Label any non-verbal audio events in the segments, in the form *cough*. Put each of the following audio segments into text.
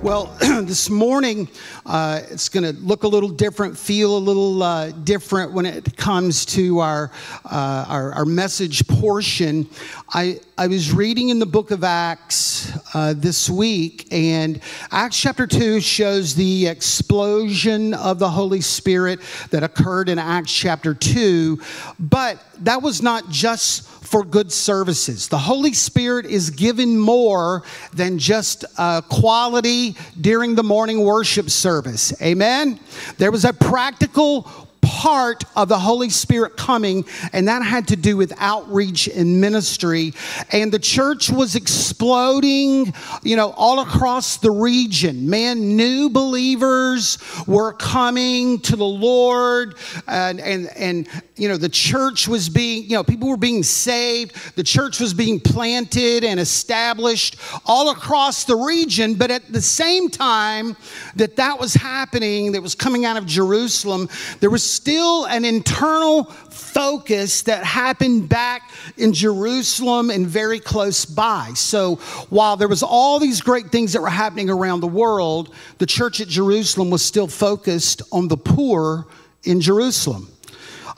Well, *clears throat* this morning uh, it's going to look a little different, feel a little uh, different when it comes to our, uh, our, our message portion. I I was reading in the book of Acts uh, this week, and Acts chapter two shows the explosion of the Holy Spirit that occurred in Acts chapter two, but that was not just for good services. The Holy Spirit is given more than just uh, quality during the morning worship service. Amen? There was a practical part of the Holy Spirit coming, and that had to do with outreach and ministry. And the church was exploding, you know, all across the region. Man, new believers were coming to the Lord, and and and you know, the church was being, you know, people were being saved. The church was being planted and established all across the region. But at the same time that that was happening, that was coming out of Jerusalem, there was still an internal focus that happened back in Jerusalem and very close by. So while there was all these great things that were happening around the world, the church at Jerusalem was still focused on the poor in Jerusalem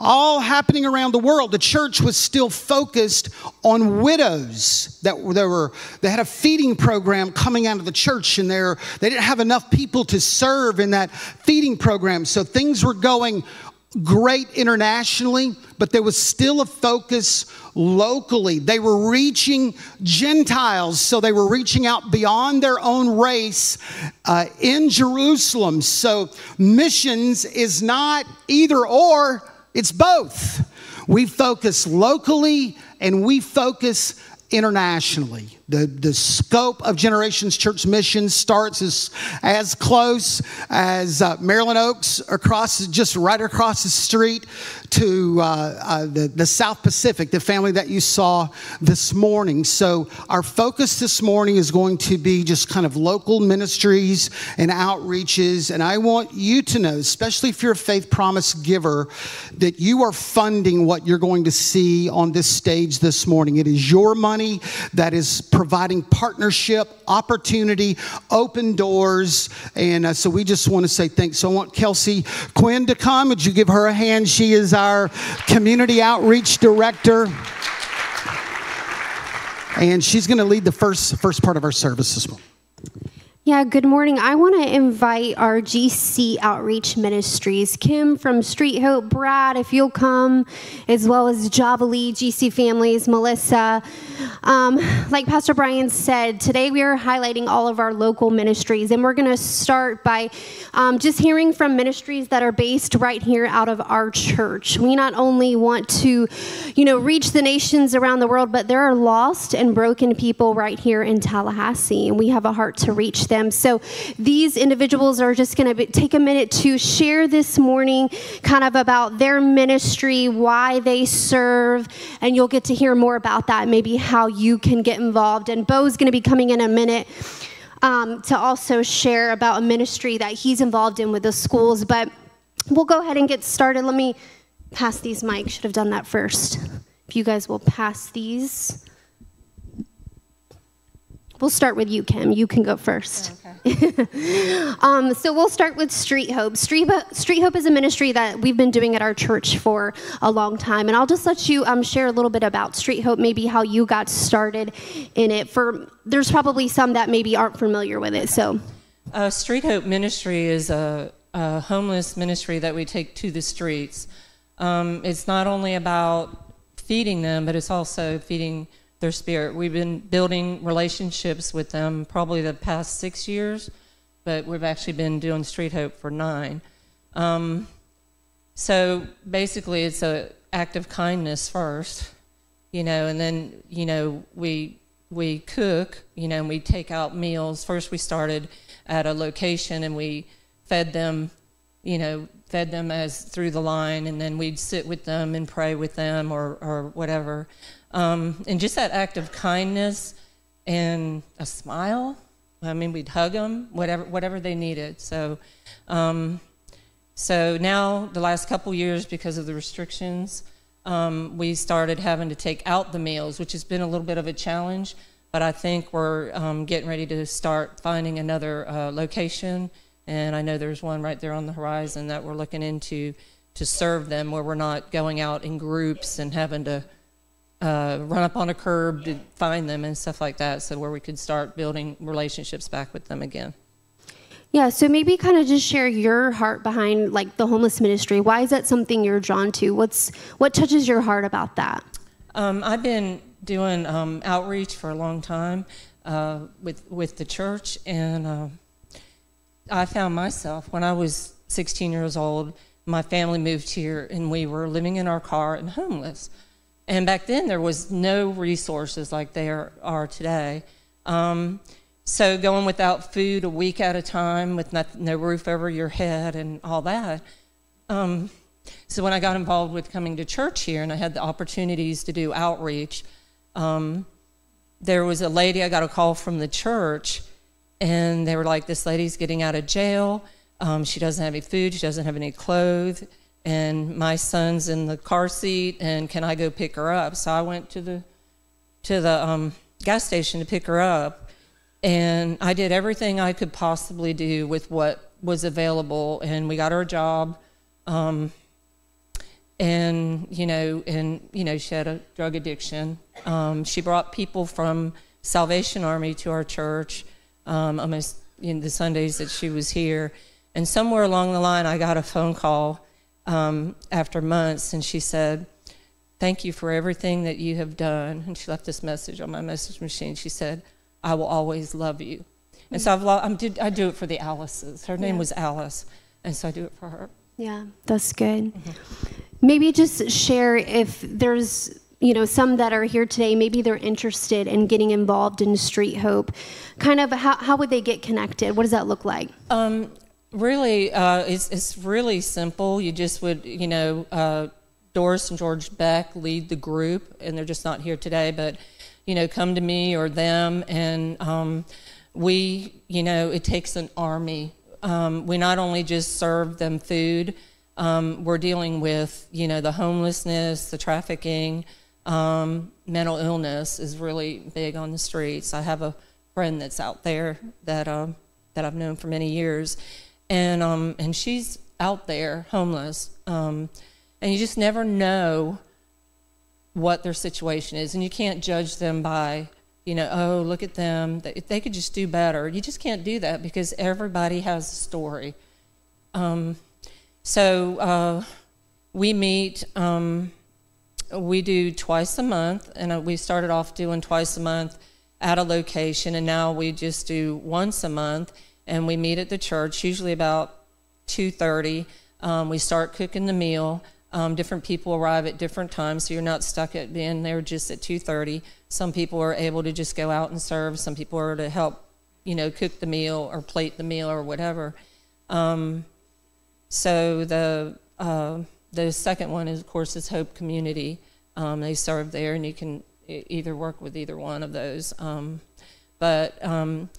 all happening around the world, the church was still focused on widows that there were they had a feeding program coming out of the church and they didn't have enough people to serve in that feeding program. So things were going great internationally, but there was still a focus locally. They were reaching Gentiles, so they were reaching out beyond their own race uh, in Jerusalem. So missions is not either or, it's both. We focus locally and we focus internationally. The, the scope of Generations Church mission starts as, as close as uh, Maryland Oaks, across just right across the street to uh, uh, the, the South Pacific, the family that you saw this morning. So, our focus this morning is going to be just kind of local ministries and outreaches. And I want you to know, especially if you're a faith promise giver, that you are funding what you're going to see on this stage this morning. It is your money that is providing partnership, opportunity, open doors. And uh, so we just want to say thanks. So I want Kelsey Quinn to come. Would you give her a hand? She is our community outreach director. And she's going to lead the first, first part of our service this morning. Yeah, good morning. I want to invite our GC Outreach Ministries, Kim from Street Hope, Brad, if you'll come, as well as Javali, GC Families, Melissa. Um, like Pastor Brian said, today we are highlighting all of our local ministries, and we're going to start by um, just hearing from ministries that are based right here out of our church. We not only want to, you know, reach the nations around the world, but there are lost and broken people right here in Tallahassee, and we have a heart to reach them. So these individuals are just going to take a minute to share this morning kind of about their ministry, why they serve, and you'll get to hear more about that, maybe how you can get involved. And Bo's going to be coming in a minute. Um, to also share about a ministry that he's involved in with the schools. But we'll go ahead and get started. Let me pass these mics. Should have done that first. If you guys will pass these. We'll start with you, Kim. You can go first. Okay. *laughs* um, so we'll start with Street Hope. Street, Street Hope is a ministry that we've been doing at our church for a long time, and I'll just let you um, share a little bit about Street Hope, maybe how you got started in it. For there's probably some that maybe aren't familiar with it. So, uh, Street Hope Ministry is a, a, homeless ministry that we take to the streets. Um, it's not only about feeding them, but it's also feeding their spirit. We've been building relationships with them probably the past six years, but we've actually been doing Street Hope for nine. Um, so basically, it's an act of kindness first, you know, and then you know we we cook, you know, and we take out meals. First, we started at a location and we fed them, you know, fed them as through the line, and then we'd sit with them and pray with them or, or whatever. Um, and just that act of kindness and a smile. I mean, we'd hug them, whatever, whatever they needed. So, um, so now the last couple years, because of the restrictions, um, we started having to take out the meals, which has been a little bit of a challenge. But I think we're um, getting ready to start finding another uh, location, and I know there's one right there on the horizon that we're looking into to serve them, where we're not going out in groups and having to uh, run up on a curb to find them and stuff like that. So where we could start building relationships back with them again. Yeah, so maybe kind of just share your heart behind like the homeless ministry. Why is that something you're drawn to? What's what touches your heart about that? Um, I've been doing um, outreach for a long time uh, with with the church, and uh, I found myself when I was 16 years old. My family moved here, and we were living in our car and homeless. And back then, there was no resources like there are today. Um, so going without food a week at a time with not, no roof over your head and all that. Um, so when I got involved with coming to church here and I had the opportunities to do outreach, um, there was a lady, I got a call from the church, and they were like, This lady's getting out of jail. Um, she doesn't have any food, she doesn't have any clothes, and my son's in the car seat, and can I go pick her up? So I went to the to the um, gas station to pick her up, and I did everything I could possibly do with what was available, and we got her a job. Um, and you know, and you know, she had a drug addiction. Um, she brought people from Salvation Army to our church um, almost in the Sundays that she was here. And somewhere along the line, I got a phone call um, after months, and she said, "Thank you for everything that you have done." And she left this message on my message machine. She said, "I will always love you." And so I've lo- I'm did, I do it for the Alice's. Her name Yeah. was Alice, and so I do it for her. Yeah, that's good. Maybe just share if there's you know some that are here today maybe they're interested in getting involved in street hope kind of how, how would they get connected what does that look like Um, really, uh, it's, it's really simple. You just would, you know, uh, Doris and George Beck lead the group, and they're just not here today, but, you know, come to me or them, and um, we, you know, it takes an army. Um, we not only just serve them food, um, we're dealing with, you know, the homelessness, the trafficking, um, mental illness is really big on the streets. I have a friend that's out there that um, that I've known for many years, and um, and she's out there homeless, um, and you just never know what their situation is, and you can't judge them by you know oh look at them they, they could just do better. You just can't do that because everybody has a story. Um, so uh, we meet. Um, we do twice a month, and uh, we started off doing twice a month at a location, and now we just do once a month, and we meet at the church, usually about 2.30. Um, we start cooking the meal. Um, different people arrive at different times, so you're not stuck at being there just at 2.30. Some people are able to just go out and serve. Some people are to help, you know, cook the meal or plate the meal or whatever. Um, so the uh, the second one is, of course, is Hope Community. Um, they serve there, and you can either work with either one of those. Um, but um,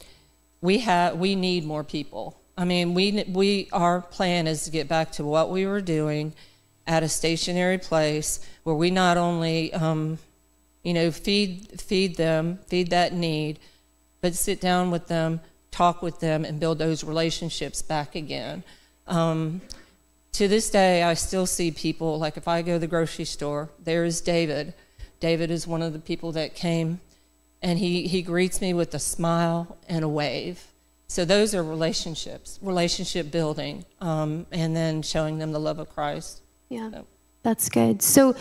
we have we need more people. I mean, we we our plan is to get back to what we were doing at a stationary place where we not only um, you know feed feed them, feed that need, but sit down with them, talk with them, and build those relationships back again. Um, to this day, I still see people, like if I go to the grocery store, there is David. David is one of the people that came, and he, he greets me with a smile and a wave. So those are relationships, relationship building, um, and then showing them the love of Christ. yeah So- that's good so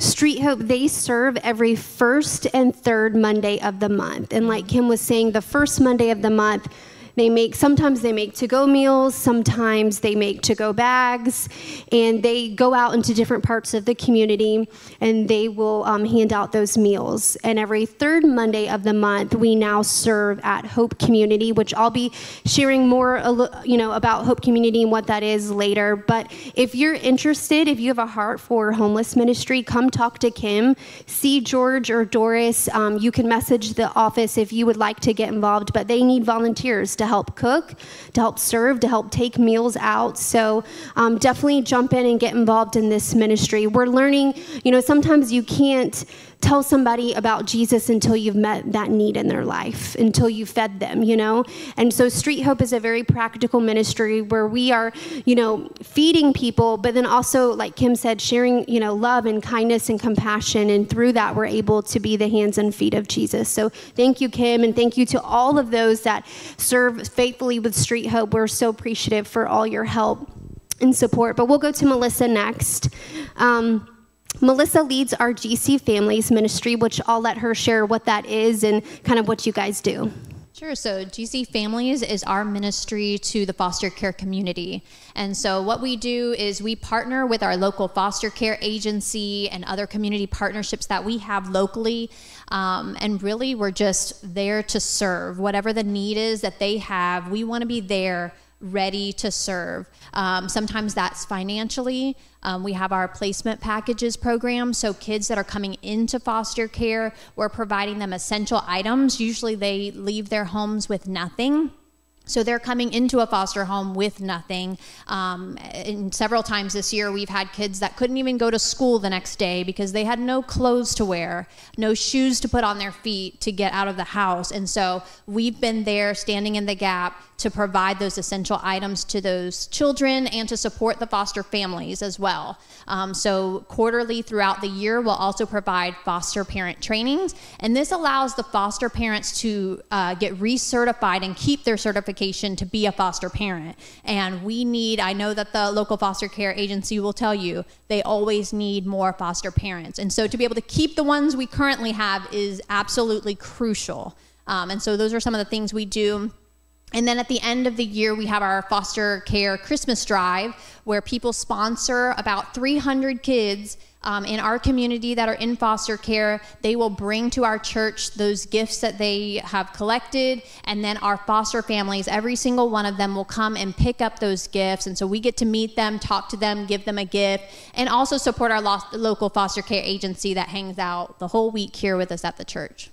street hope they serve every first and third monday of the month and like kim was saying the first monday of the month They make sometimes they make to-go meals, sometimes they make to-go bags, and they go out into different parts of the community and they will um, hand out those meals. And every third Monday of the month, we now serve at Hope Community, which I'll be sharing more, you know, about Hope Community and what that is later. But if you're interested, if you have a heart for homeless ministry, come talk to Kim. See George or Doris. Um, you can message the office if you would like to get involved. But they need volunteers to help cook, to help serve, to help take meals out. So um, definitely jump in and get involved in this ministry. We're learning, you know, sometimes you can't tell somebody about Jesus until you've met that need in their life, until you've fed them, you know? And so Street Hope is a very practical ministry where we are, you know, feeding people, but then also, like Kim said, sharing, you know, love and kindness and compassion. And through that, we're able to be the hands and feet of Jesus. So thank you, Kim, and thank you to all of those that serve faithfully with Street Hope. We're so appreciative for all your help and support. But we'll go to Melissa next. Um, Melissa leads our GC Families Ministry, which I'll let her share what that is and kind of what you guys do. Sure. So, GC Families is our ministry to the foster care community. And so, what we do is we partner with our local foster care agency and other community partnerships that we have locally. Um, and really, we're just there to serve. Whatever the need is that they have, we want to be there ready to serve. Um, sometimes that's financially. Um, we have our placement packages program. So, kids that are coming into foster care, we're providing them essential items. Usually, they leave their homes with nothing. So they're coming into a foster home with nothing. Um, and several times this year, we've had kids that couldn't even go to school the next day because they had no clothes to wear, no shoes to put on their feet to get out of the house. And so we've been there standing in the gap to provide those essential items to those children and to support the foster families as well. Um, so, quarterly throughout the year, we'll also provide foster parent trainings. And this allows the foster parents to uh, get recertified and keep their certification to be a foster parent. And we need, I know that the local foster care agency will tell you, they always need more foster parents. And so, to be able to keep the ones we currently have is absolutely crucial. Um, and so, those are some of the things we do. And then at the end of the year, we have our foster care Christmas drive where people sponsor about 300 kids um, in our community that are in foster care. They will bring to our church those gifts that they have collected, and then our foster families, every single one of them, will come and pick up those gifts. And so we get to meet them, talk to them, give them a gift, and also support our local foster care agency that hangs out the whole week here with us at the church.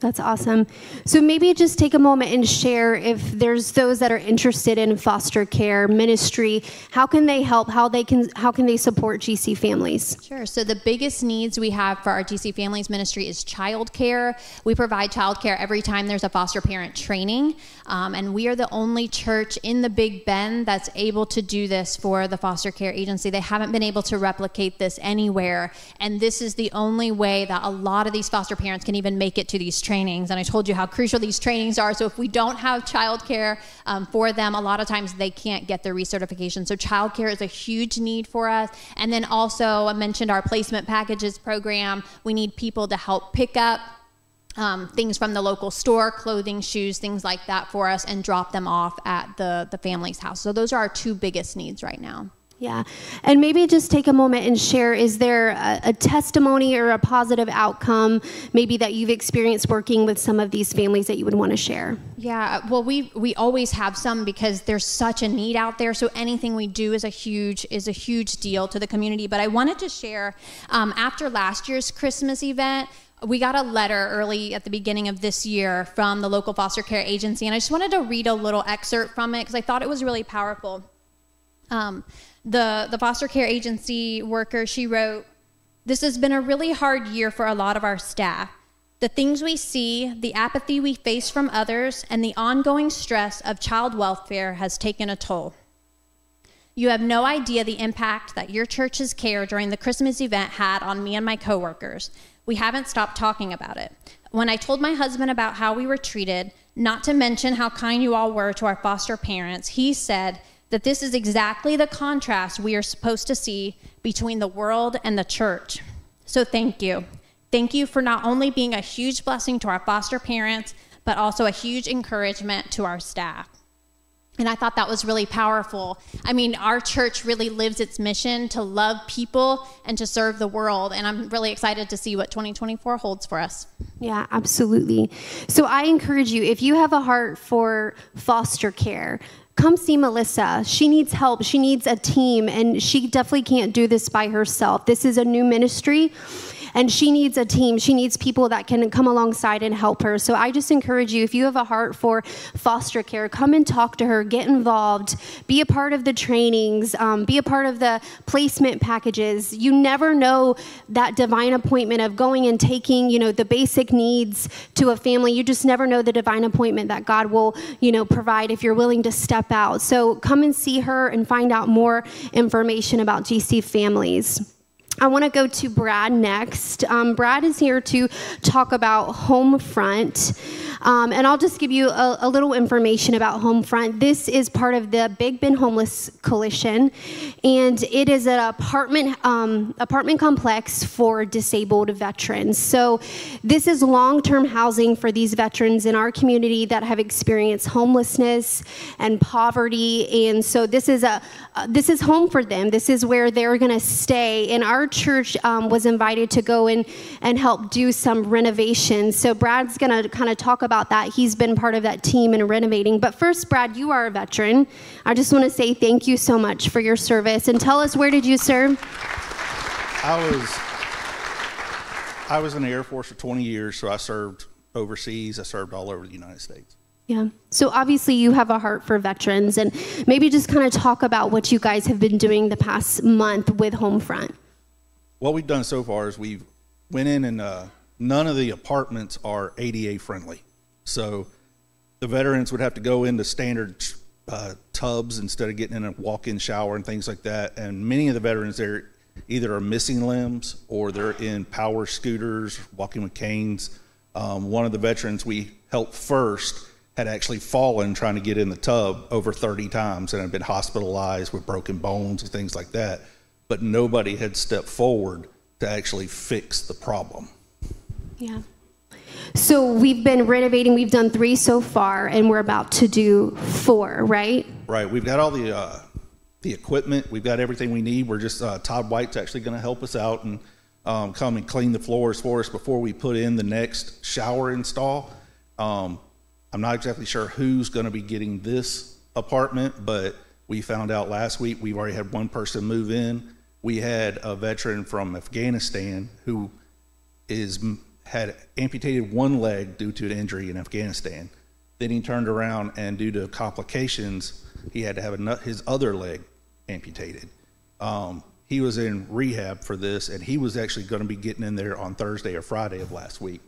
That's awesome. So maybe just take a moment and share if there's those that are interested in foster care ministry, how can they help? How they can how can they support GC families? Sure. So the biggest needs we have for our GC families ministry is childcare. We provide childcare every time there's a foster parent training, um, and we are the only church in the Big Bend that's able to do this for the foster care agency. They haven't been able to replicate this anywhere, and this is the only way that a lot of these foster parents can even make it to these trainings, and I told you how crucial these trainings are. So if we don't have childcare um, for them, a lot of times they can't get their recertification. So childcare is a huge need for us. And then also, I mentioned our placement packages program. We need people to help pick up um, things from the local store, clothing, shoes, things like that for us, and drop them off at the, the family's house. So those are our two biggest needs right now. Yeah. And maybe just take a moment and share is there a, a, testimony or a positive outcome maybe that you've experienced working with some of these families that you would want to share? Yeah, well we we always have some because there's such a need out there. So anything we do is a huge is a huge deal to the community. But I wanted to share um, after last year's Christmas event, we got a letter early at the beginning of this year from the local foster care agency, and I just wanted to read a little excerpt from it because I thought it was really powerful. Um, the, the foster care agency worker, she wrote, This has been a really hard year for a lot of our staff. The things we see, the apathy we face from others, and the ongoing stress of child welfare has taken a toll. You have no idea the impact that your church's care during the Christmas event had on me and my coworkers. We haven't stopped talking about it. When I told my husband about how we were treated, not to mention how kind you all were to our foster parents, he said, that this is exactly the contrast we are supposed to see between the world and the church. So thank you. Thank you for not only being a huge blessing to our foster parents, but also a huge encouragement to our staff. And I thought that was really powerful. I mean, our church really lives its mission to love people and to serve the world. And I'm really excited to see what 2024 holds for us. Yeah, absolutely. So I encourage you if you have a heart for foster care, come see Melissa. She needs help. She needs a team, and she definitely can't do this by herself. This is a new ministry and she needs a team. She needs people that can come alongside and help her. So I just encourage you if you have a heart for foster care, come and talk to her, get involved, be a part of the trainings, um, be a part of the placement packages. You never know that divine appointment of going and taking, you know, the basic needs to a family. You just never know the divine appointment that God will, you know, provide if you're willing to step out. So come and see her and find out more information about GC families. I want to go to Brad next. Um, Brad is here to talk about Homefront. Um, and I'll just give you a, a, little information about Homefront. This is part of the Big Bend Homeless Coalition, and it is an apartment um, apartment complex for disabled veterans. So, this is long term housing for these veterans in our community that have experienced homelessness and poverty. And so, this is a uh, this is home for them. This is where they're going to stay. And our church um, was invited to go in and help do some renovations. So, Brad's going to kind of talk about that. He's been part of that team in renovating. But first, Brad, you are a veteran. I just want to say thank you so much for your service and tell us where did you serve? I was I was in the Air Force for 20 years, so I served overseas. I served all over the United States. Yeah. So obviously you have a heart for veterans and maybe just kind of talk about what you guys have been doing the past month with Homefront. What we've done so far is we've went in and uh, none of the apartments are ADA friendly. So the veterans would have to go into standard uh, tubs instead of getting in a walk-in shower and things like that. And many of the veterans there either are missing limbs or they're in power scooters, walking with canes. Um, one of the veterans we helped first had actually fallen trying to get in the tub over 30 times and had been hospitalized with broken bones and things like that. But nobody had stepped forward to actually fix the problem. Yeah. So we've been renovating. We've done three so far, and we're about to do four, right? Right. We've got all the uh, the equipment. We've got everything we need. We're just uh, Todd White's actually going to help us out and um, come and clean the floors for us before we put in the next shower install. Um, I'm not exactly sure who's going to be getting this apartment, but we found out last week we've already had one person move in. We had a veteran from Afghanistan who is had amputated one leg due to an injury in Afghanistan. Then he turned around and due to complications, he had to have his other leg amputated. Um, he was in rehab for this, and he was actually going to be getting in there on Thursday or Friday of last week.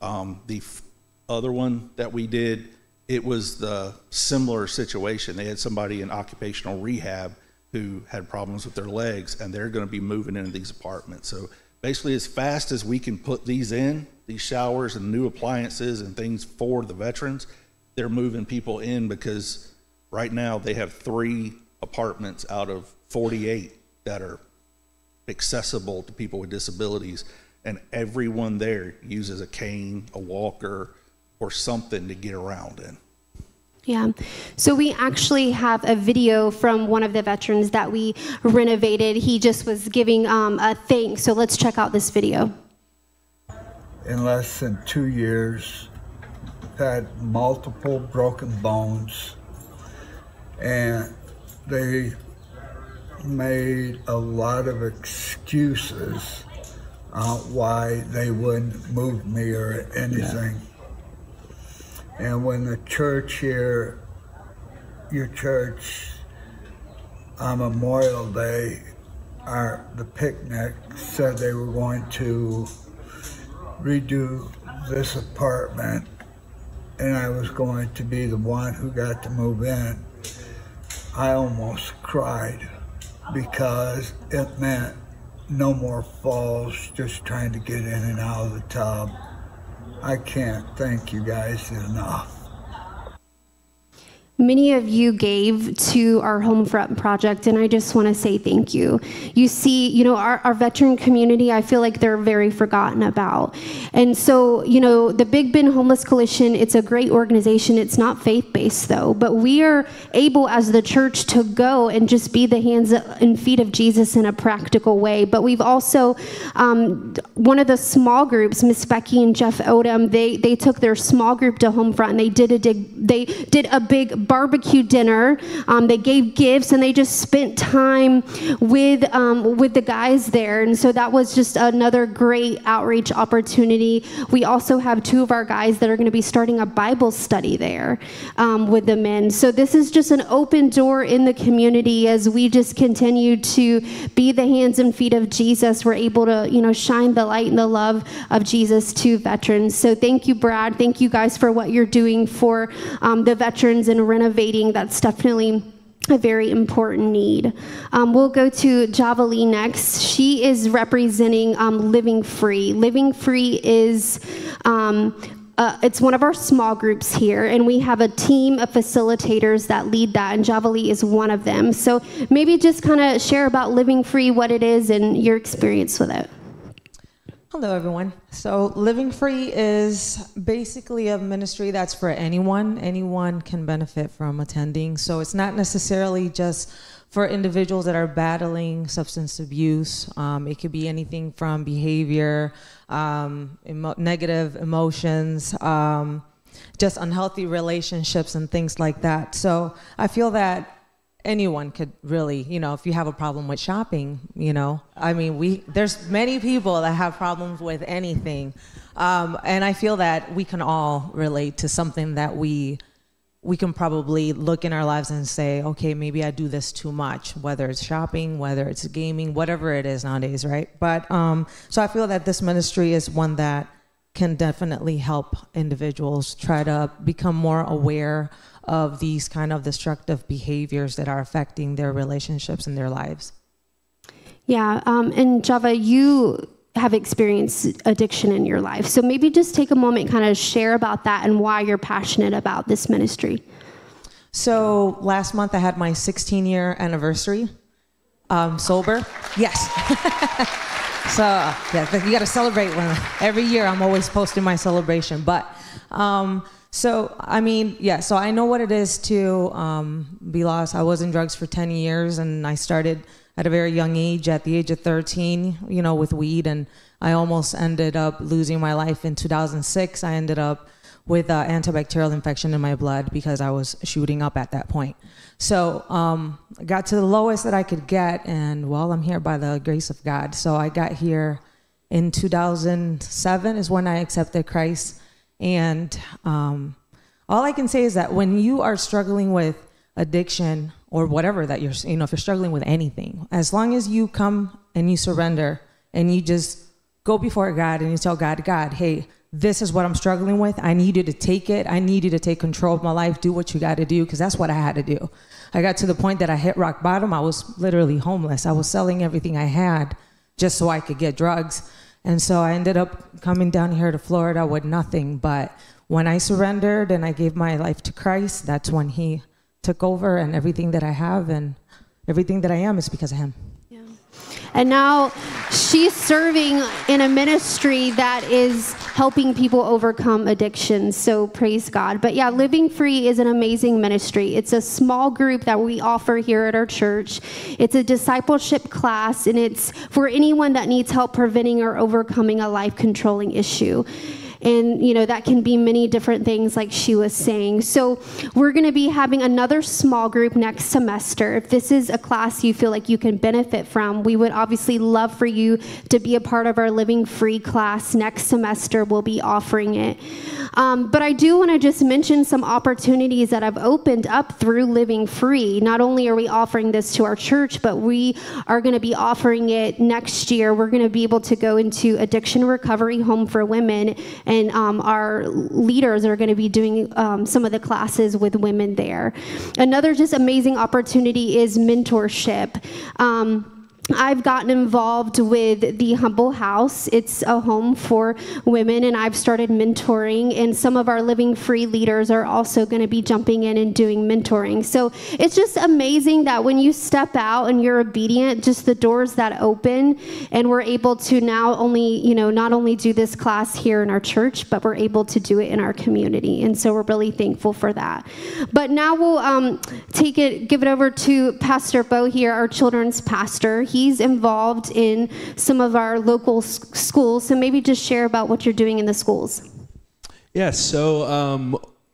Um, the f- other one that we did, it was the similar situation. They had somebody in occupational rehab who had problems with their legs, and they're going to be moving into these apartments. So basically, as fast as we can put these in, these showers and new appliances and things for the veterans, they're moving people in because right now they have three apartments out of 48 that are accessible to people with disabilities, and everyone there uses a cane, a walker, or something to get around in. Yeah. So we actually have a video from one of the veterans that we renovated. He just was giving um, a thanks. So let's check out this video. In less than two years, had multiple broken bones, and they made a lot of excuses uh, why they wouldn't move me or anything. Yeah. And when the church here, your church, on Memorial Day, our, the picnic said they were going to redo this apartment and I was going to be the one who got to move in, I almost cried because it meant no more falls just trying to get in and out of the tub. I can't thank you guys enough. Many of you gave to our Homefront project, and I just want to say thank you. You see, you know, our, our veteran community, I feel like they're very forgotten about. And so, you know, the Big Bend Homeless Coalition, it's a great organization. It's not faith based, though, but we are able as the church to go and just be the hands and feet of Jesus in a practical way. But we've also, um, one of the small groups, Miss Becky and Jeff Odom, they, they took their small group to Homefront and they did a, dig, they did a big barbecue dinner. Um, they gave gifts and they just spent time with um, with the guys there, and so that was just another great outreach opportunity. We also have two of our guys that are going to be starting a Bible study there um, with the men. So this is just an open door in the community as we just continue to be the hands and feet of Jesus. We're able to you know shine the light and the love of Jesus to veterans. So thank you, Brad. Thank you guys for what you're doing for um, the veterans and renovating. That's definitely a very important need. Um, we'll go to Javali next. She is representing um, Living Free. Living Free is um, uh, it's one of our small groups here, and we have a team of facilitators that lead that, and Javali is one of them. So maybe just kind of share about Living Free, what it is, and your experience with it. Hello, everyone. So, Living Free is basically a ministry that's for anyone. Anyone can benefit from attending. So, it's not necessarily just for individuals that are battling substance abuse. Um, it could be anything from behavior, um, emo- negative emotions, um, just unhealthy relationships, and things like that. So, I feel that anyone could really, you know, if you have a problem with shopping, you know, I mean, we there's many people that have problems with anything, um, and I feel that we can all relate to something that we we can probably look in our lives and say, okay, maybe I do this too much, whether it's shopping, whether it's gaming, whatever it is nowadays, right? But um, so I feel that this ministry is one that can definitely help individuals try to become more aware of these kind of destructive behaviors that are affecting their relationships and their lives. Yeah, um, and Java, you have experienced addiction in your life. So maybe just take a moment, kind of share about that and why you're passionate about this ministry. So last month I had my 16 year anniversary um, sober. Yes. *laughs* so yeah, you got to celebrate when every year I'm always posting my celebration. But um, so, I mean, yeah, so I know what it is to um, be lost. I was in drugs for 10 years and I started at a very young age, at the age of 13, you know, with weed. And I almost ended up losing my life in 2006. I ended up with an antibacterial infection in my blood because I was shooting up at that point. So um, I got to the lowest that I could get, and well, I'm here by the grace of God. So I got here in 2007 is when I accepted Christ. And um, all I can say is that when you are struggling with addiction or whatever that you're, you know, if you're struggling with anything, as long as you come and you surrender and you just go before God and you tell God, God, hey, this is what I'm struggling with. I need you to take it. I need you to take control of my life. Do what you got to do because that's what I had to do. I got to the point that I hit rock bottom. I was literally homeless. I was selling everything I had just so I could get drugs. And so I ended up coming down here to Florida with nothing. But when I surrendered and I gave my life to Christ, that's when He took over, and everything that I have and everything that I am is because of Him. Yeah. And now she's serving in a ministry that is helping people overcome addictions. So praise God. But yeah, Living Free is an amazing ministry. It's a small group that we offer here at our church. It's a discipleship class, and it's for anyone that needs help preventing or overcoming a life controlling issue. And, you know, that can be many different things, like she was saying. So, we're going to be having another small group next semester. If this is a class you feel like you can benefit from, we would obviously love for you to be a part of our Living Free class next semester. We'll be offering it. Um, but I do want to just mention some opportunities that have opened up through Living Free. Not only are we offering this to our church, but we are going to be offering it next year. We're going to be able to go into addiction recovery home for women and um, our leaders are going to be doing um, some of the classes with women there. Another just amazing opportunity is mentorship. Um, I've gotten involved with the Humble House. It's a home for women, and I've started mentoring. And some of our Living Free leaders are also going to be jumping in and doing mentoring. So it's just amazing that when you step out and you're obedient, just the doors that open, and we're able to now only, you know, not only do this class here in our church, but we're able to do it in our community. And so we're really thankful for that. But now we'll um, take it, give it over to Pastor Bo here, our children's pastor. He he's involved in some of our local s- schools. So maybe just share about what you're doing in the schools. Yeah, so um,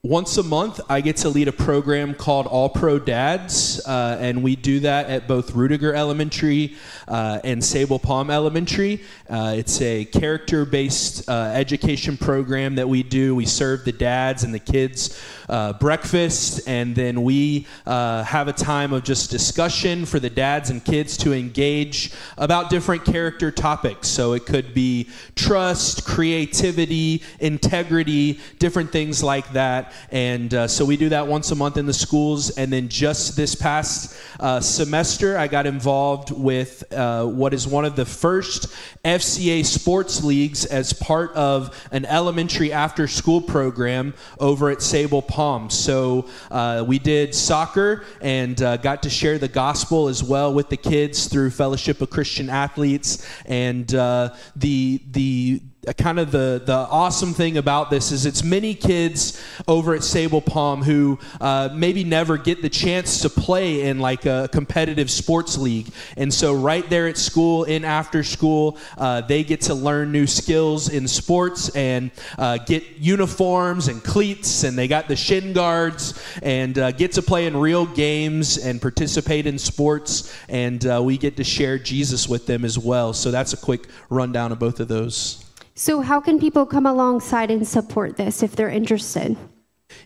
once a month, I get to lead a program called All Pro Dads, uh, and we do that at both Ruediger Elementary uh, and Sable Palm Elementary. Uh, it's a character based uh, education program that we do. We serve the dads and the kids uh, breakfast, and then we uh, have a time of just discussion for the dads and kids to engage about different character topics. So it could be trust, creativity, integrity, different things like that. And uh, so we do that once a month in the schools. And then just this past uh, semester, I got involved with uh, what is one of the first FCA sports leagues as part of an elementary after school program over at Sable Palm. So uh, we did soccer and uh, got to share the gospel as well with the kids through Fellowship of Christian Athletes. And uh, the, the, kind of the the awesome thing about this is it's many kids over at Sable Palm who uh, maybe never get the chance to play in like a competitive sports league, and so right there at school in after school uh, they get to learn new skills in sports and uh, get uniforms and cleats, and they got the shin guards and uh, get to play in real games and participate in sports, and uh, we get to share Jesus with them as well. So that's a quick rundown of both of those. So, how can people come alongside and support this if they're interested?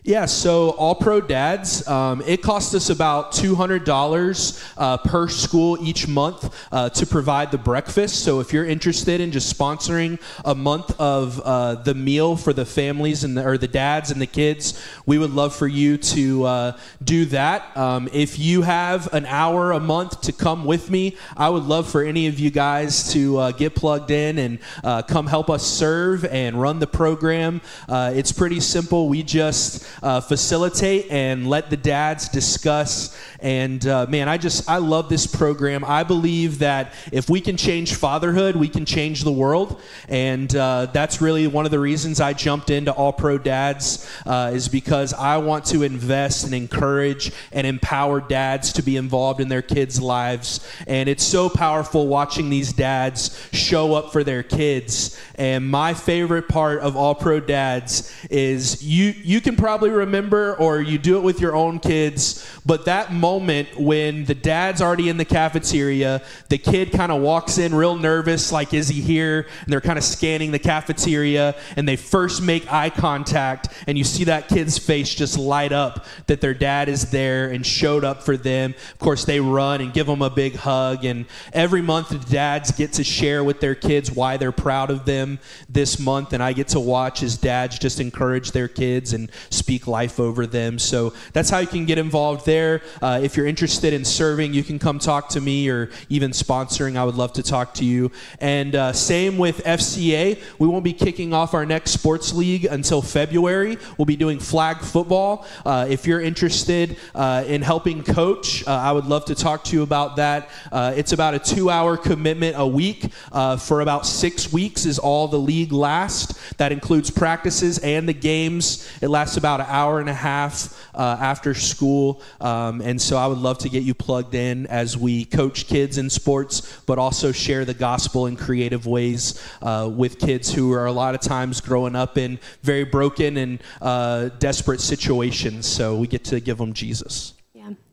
Yeah, so All Pro Dads, um, it costs us about $200 uh, per school each month uh, to provide the breakfast. So if you're interested in just sponsoring a month of uh, the meal for the families and the, or the dads and the kids, we would love for you to uh, do that. Um, if you have an hour a month to come with me, I would love for any of you guys to uh, get plugged in and uh, come help us serve and run the program. it's pretty simple. We just uh, facilitate and let the dads discuss. And uh, man, I just I love this program. I believe that if we can change fatherhood, we can change the world, and uh, that's really one of the reasons I jumped into All Pro Dads uh, is because I want to invest and encourage and empower dads to be involved in their kids' lives. And it's so powerful watching these dads show up for their kids. And my favorite part of All Pro Dads is you you can probably remember or you do it with your own kids, but that moment when the dad's already in the cafeteria, the kid kind of walks in real nervous, like, is he here? And they're kind of scanning the cafeteria, and they first make eye contact, and you see that kid's face just light up that their dad is there and showed up for them. Of course, they run and give them a big hug, and every month the dads get to share with their kids why they're proud of them this month, and I get to watch as dads just encourage their kids and speak life over them. So that's how you can get involved there. Uh, if you're interested in serving, you can come talk to me or even sponsoring. I would love to talk to you. And uh, same with FCA. We won't be kicking off our next sports league until February. We'll be doing flag football. Uh, if you're interested uh, in helping coach, uh, I would love to talk to you about that. Uh, it's about a two hour commitment a week for about six weeks, is all the league lasts. That includes practices and the games. It lasts about an hour and a half uh, after school. Um, and so I would love to get you plugged in as we coach kids in sports, but also share the gospel in creative ways uh, with kids who are a lot of times growing up in very broken and uh, desperate situations. So we get to give them Jesus.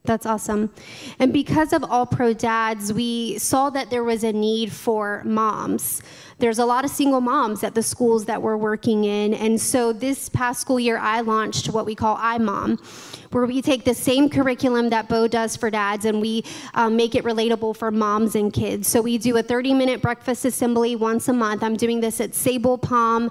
That's awesome. And because of All Pro Dads, we saw that there was a need for moms there's a lot of single moms at the schools that we're working in. And so this past school year, I launched what we call iMom, where we take the same curriculum that Bo does for dads and we um, make it relatable for moms and kids. So we do a 30 minute breakfast assembly once a month. I'm doing this at Sable Palm.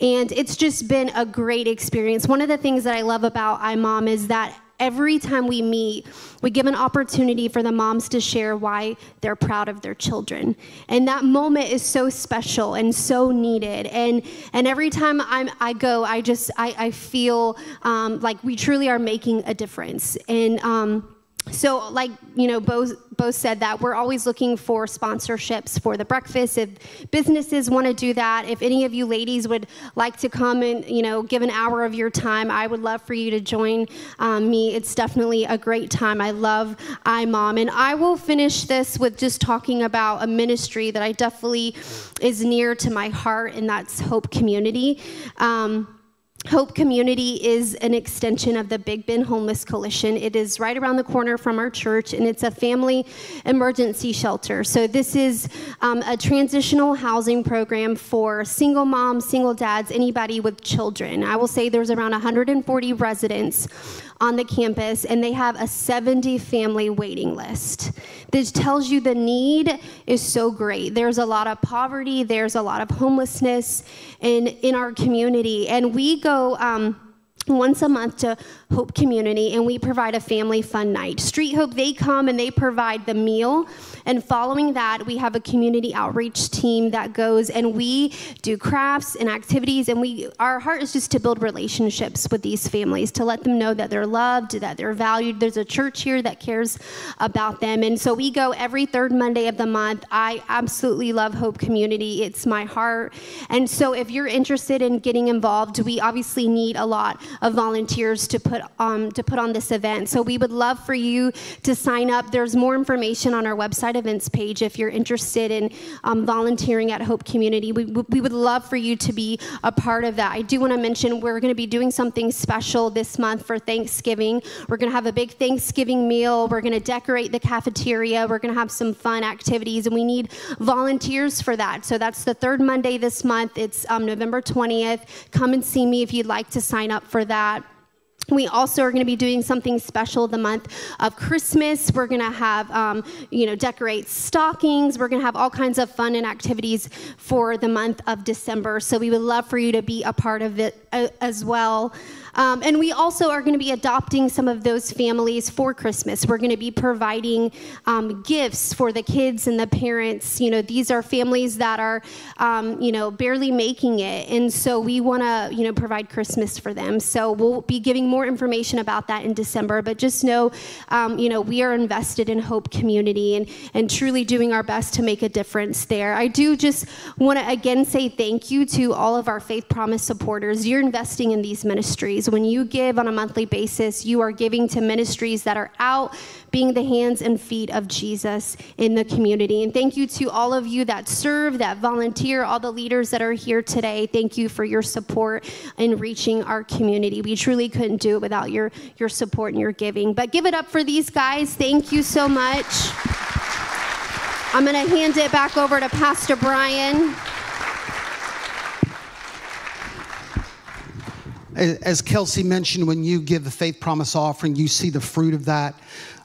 And it's just been a great experience. One of the things that I love about iMom is that every time we meet, we give an opportunity for the moms to share why they're proud of their children. And that moment is so special and so needed. And and every time I'm, I go, I just I, I feel um, like we truly are making a difference. And um, so like you know both both said that we're always looking for sponsorships for the breakfast. If businesses want to do that if any of you ladies would like to come and you know give an hour of your time i would love for you to join um, me. It's definitely a great time. I love imom. And i will finish this with just talking about a ministry that i definitely is near to my heart and that's hope community. Um, Hope Community is an extension of the Big Bend Homeless Coalition. It is right around the corner from our church, and it's a family emergency shelter. So, this is um, a transitional housing program for single moms, single dads, anybody with children. I will say there's around 140 residents on the campus, and they have a 70 family waiting list. This tells you the need is so great. There's a lot of poverty, there's a lot of homelessness in, in our community, and we go. Um, once a month to Hope Community, and we provide a family fun night. Street Hope, they come and they provide the meal. And following that, we have a community outreach team that goes and we do crafts and activities. And we, our heart is just to build relationships with these families, to let them know that they're loved, that they're valued. There's a church here that cares about them. And so we go every third Monday of the month. I absolutely love Hope Community, it's my heart. And so if you're interested in getting involved, we obviously need a lot of volunteers to put um, to put on this event. So we would love for you to sign up. There's more information on our website events page if you're interested in um, volunteering at Hope Community. We, we would love for you to be a part of that. I do want to mention we're going to be doing something special this month for Thanksgiving. We're going to have a big Thanksgiving meal. We're going to decorate the cafeteria. We're going to have some fun activities, and we need volunteers for that. So that's the third Monday this month. It's um, November 20th. Come and see me if you'd like to sign up for that. We also are going to be doing something special the month of Christmas. We're going to have, um, you know, decorate stockings. We're going to have all kinds of fun and activities for the month of December. So we would love for you to be a part of it uh, as well. Um, and we also are going to be adopting some of those families for Christmas. We're going to be providing um, gifts for the kids and the parents. You know, these are families that are, um, you know, barely making it. And so we want to, you know, provide Christmas for them. So we'll be giving more information about that in December. But just know, um, you know, we are invested in Hope Community and, and truly doing our best to make a difference there. I do just want to again say thank you to all of our Faith Promise supporters. You're investing in these ministries when you give on a monthly basis, you are giving to ministries that are out being the hands and feet of Jesus in the community. And thank you to all of you that serve, that volunteer, all the leaders that are here today. Thank you for your support in reaching our community. We truly couldn't do it without your, your support and your giving. But give it up for these guys. Thank you so much. I'm going to hand it back over to Pastor Brian. As Kelsey mentioned, when you give the faith promise offering, you see the fruit of that.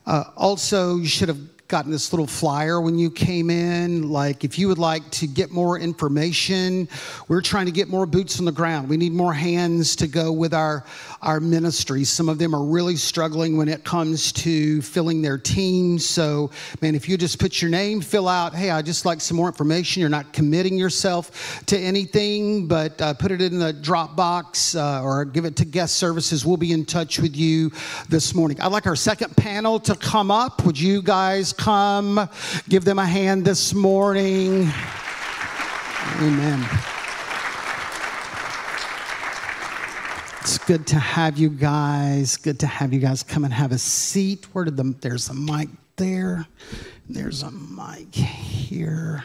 Uh, also, you should have gotten this little flyer when you came in. Like, if you would like to get more information, we're trying to get more boots on the ground. We need more hands to go with our, our ministries. Some of them are really struggling when it comes to filling their teams. So, man, if you just put your name, fill out, hey, I just like some more information. You're not committing yourself to anything, but uh, put it in the Dropbox uh, or give it to guest services. We'll be in touch with you this morning. I'd like our second panel to come up. Would you guys come. Give them a hand this morning. Amen. It's good to have you guys. Good to have you guys come and have a seat. Where did the there's a mic there. There's a mic here.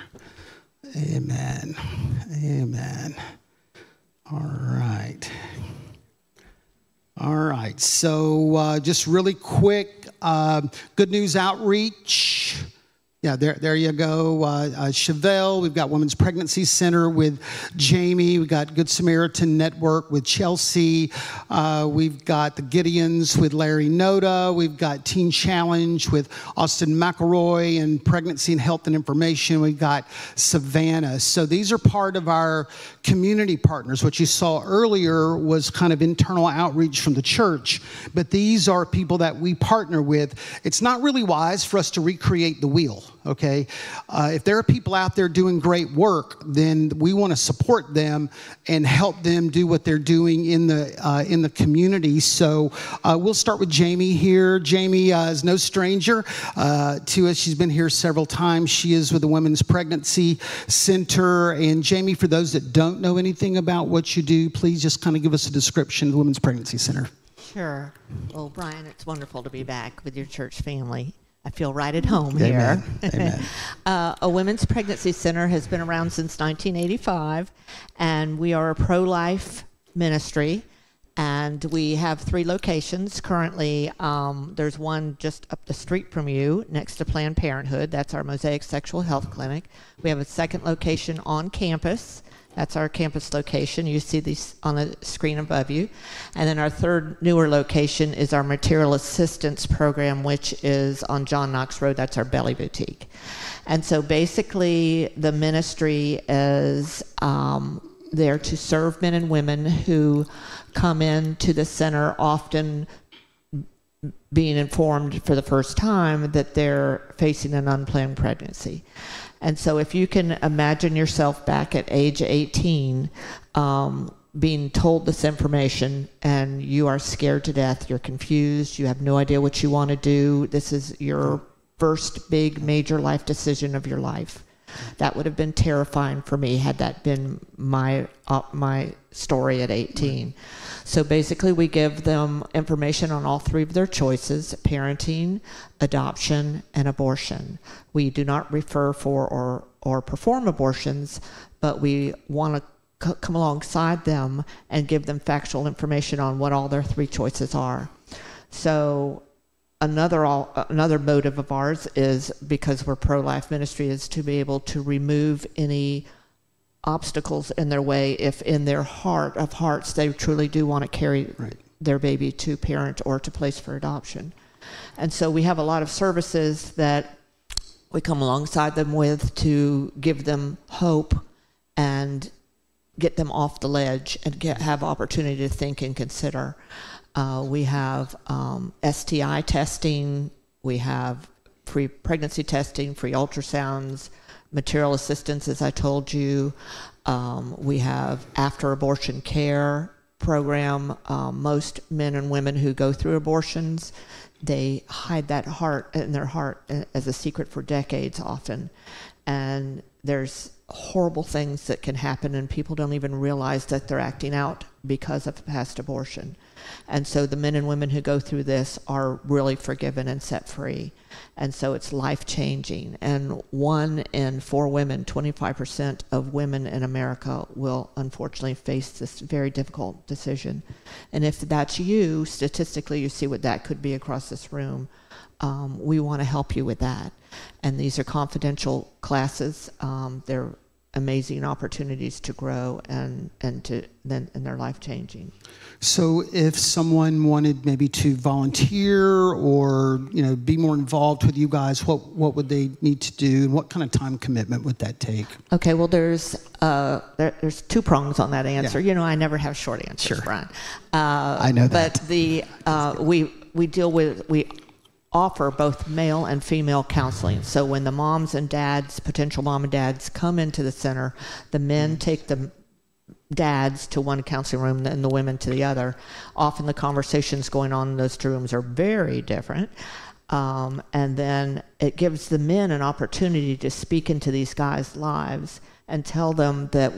Amen. Amen. All right. All right. So, uh, just really quick uh, good news outreach. Yeah, there, there you go. Uh, uh, Chevelle, we've got Women's Pregnancy Center with Jamie. We've got Good Samaritan Network with Chelsea. Uh, we've got the Gideons with Larry Noda. We've got Teen Challenge with Austin McElroy and Pregnancy and Health and Information. We've got Savannah. So these are part of our community partners. What you saw earlier was kind of internal outreach from the church, but these are people that we partner with. It's not really wise for us to recreate the wheel okay? Uh, if there are people out there doing great work, then we want to support them and help them do what they're doing in the, uh, in the community. So uh, we'll start with Jamie here. Jamie uh, is no stranger uh, to us. She's been here several times. She is with the Women's Pregnancy Center. And Jamie, for those that don't know anything about what you do, please just kind of give us a description of the Women's Pregnancy Center. Sure. Well, Brian, it's wonderful to be back with your church family. I feel right at home Amen. here. Amen. *laughs* uh, a women's pregnancy center has been around since 1985, and we are a pro life ministry. And we have three locations currently. Um, there's one just up the street from you, next to Planned Parenthood. That's our Mosaic Sexual Health Clinic. We have a second location on campus. That's our campus location. You see these on the screen above you. And then our third newer location is our material assistance program, which is on John Knox Road. That's our belly boutique. And so basically, the ministry is um, there to serve men and women who come into the center often being informed for the first time that they're facing an unplanned pregnancy. And so, if you can imagine yourself back at age 18, um, being told this information, and you are scared to death, you're confused, you have no idea what you want to do, this is your first big major life decision of your life. That would have been terrifying for me had that been my uh, my story at 18. So basically, we give them information on all three of their choices: parenting, adoption, and abortion. We do not refer for or or perform abortions, but we want to come alongside them and give them factual information on what all their three choices are. So another all, another motive of ours is because we're pro-life ministry is to be able to remove any obstacles in their way if in their heart of hearts they truly do want to carry Right. their baby to parent or to place for adoption and so we have a lot of services that we come alongside them with to give them hope and get them off the ledge and get, have opportunity to think and consider. Uh, we have um, STI testing. We have free pregnancy testing, free ultrasounds, material assistance, as I told you. Um, we have after abortion care program. Um, most men and women who go through abortions, they hide that heart in their heart uh, as a secret for decades often. And there's horrible things that can happen, and people don't even realize that they're acting out because of past abortion. And so the men and women who go through this are really forgiven and set free. And so it's life changing. And one in four women, 25% of women in America, will unfortunately face this very difficult decision. And if that's you, statistically, you see what that could be across this room. Um, we want to help you with that. And these are confidential classes. Um, they're amazing opportunities to grow and, and to then and they're life changing. So, if someone wanted maybe to volunteer or you know be more involved with you guys, what what would they need to do, and what kind of time commitment would that take? Okay, well, there's uh, there, there's two prongs on that answer. Yeah. You know, I never have short answers, Sure. Brian. Uh, I know that. But the uh, *laughs* we we deal with we offer both male and female counseling. So when the moms and dads, potential mom and dads, come into the center, the men take the dads to one counseling room and the women to the other. Often the conversations going on in those two rooms are very different. Um, and then it gives the men an opportunity to speak into these guys' lives and tell them that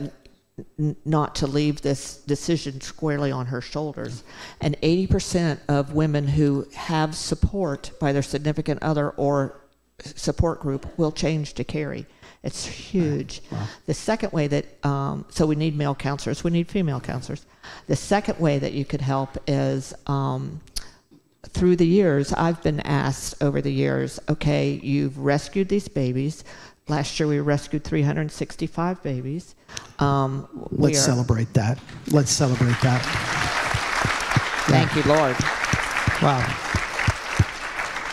n- not to leave this decision squarely on her shoulders. And 80% of women who have support by their significant other or support group will change to carry. It's huge. The second way that, um, so we need male counselors, we need female counselors. The second way that you could help is um, through the years, I've been asked over the years, okay, you've rescued these babies. Last year we rescued 365 babies. Um, Let's are- celebrate that. Let's celebrate that. Thank you, Lord. Wow.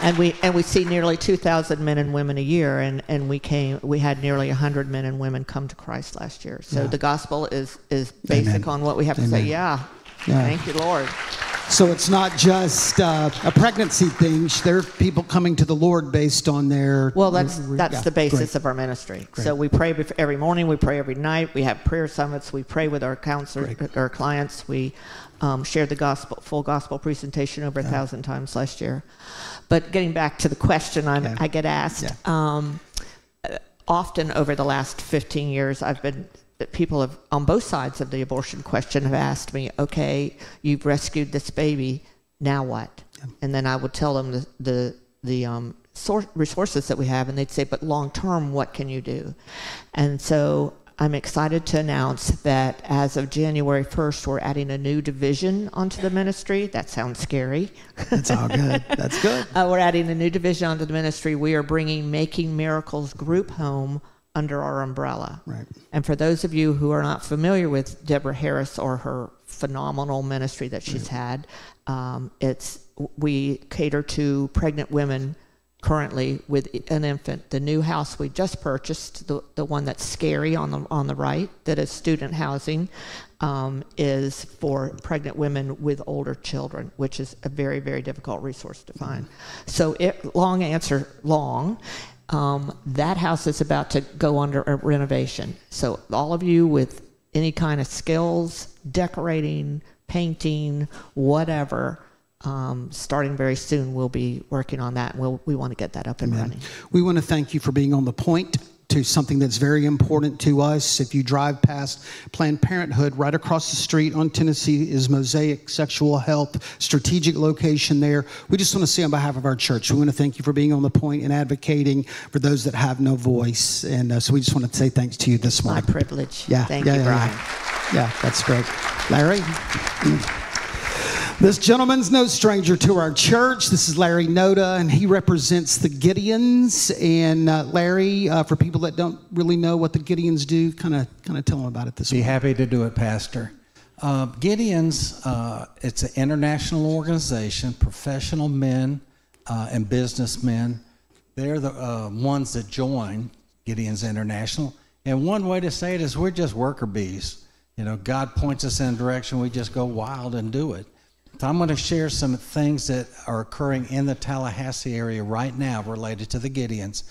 And we and we see nearly 2,000 men and women a year, and, and we came we had nearly 100 men and women come to Christ last year. So Yeah. the gospel is is basic Amen. on what we have to say. Yeah. Yeah. Thank you, Lord. So it's not just uh, a pregnancy thing. There are people coming to the Lord based on their. Well, that's that's yeah, the basis great. of our ministry. So we pray every morning. We pray every night. We have prayer summits. We pray with our counselors, our clients. We um, shared the gospel, full gospel presentation over a thousand times last year. But getting back to the question, I'm, Yeah. I get asked Yeah. um, uh, often over the last 15 years. I've been that people have on both sides of the abortion question have asked me, okay, you've rescued this baby, now what? And then I would tell them the the, the um, source, resources that we have, and they'd say, but long term, what can you do? And so I'm excited to announce that as of January 1st, we're adding a new division onto the ministry. That sounds scary. That's all good. That's good. *laughs* Uh, we're adding a new division onto the ministry. We are bringing Making Miracles Group Home under our umbrella. Right. And for those of you who are not familiar with Deborah Harris or her phenomenal ministry that she's had, um, it's we cater to pregnant women currently with an infant. The new house we just purchased, the, the one that's scary on the on the right, that is student housing, um, is for pregnant women with older children, which is a very very difficult resource to find. So, it, long answer, long. Um, that house is about to go under a renovation. So, all of you with any kind of skills, decorating, painting, whatever, um, starting very soon, we'll be working on that. We'll, we want to get that up and running. We want to thank you for being on the point to something that's very important to us. If you drive past Planned Parenthood, right across the street on Tennessee is Mosaic Sexual Health, strategic location there. We just want to say on behalf of our church, we want to thank you for being on the point and advocating for those that have no voice. And uh, so we just want to say thanks to you this morning. My privilege. Yeah, Thank yeah, you, yeah, Brian. Yeah. Yeah, that's great. Larry? This gentleman's no stranger to our church. This is Larry Noda, and he represents the Gideons. And uh, Larry, uh, for people that don't really know what the Gideons do, kind of kind of tell them about it this Be morning. happy to do it, Pastor. Uh, Gideon's, uh, it's an international organization, professional men uh, and businessmen. They're the uh, ones that join Gideon's International. And one way to say it is we're just worker bees. You know, God points us in a direction, we just go wild and do it. So I'm going to share some things that are occurring in the Tallahassee area right now related to the Gideons.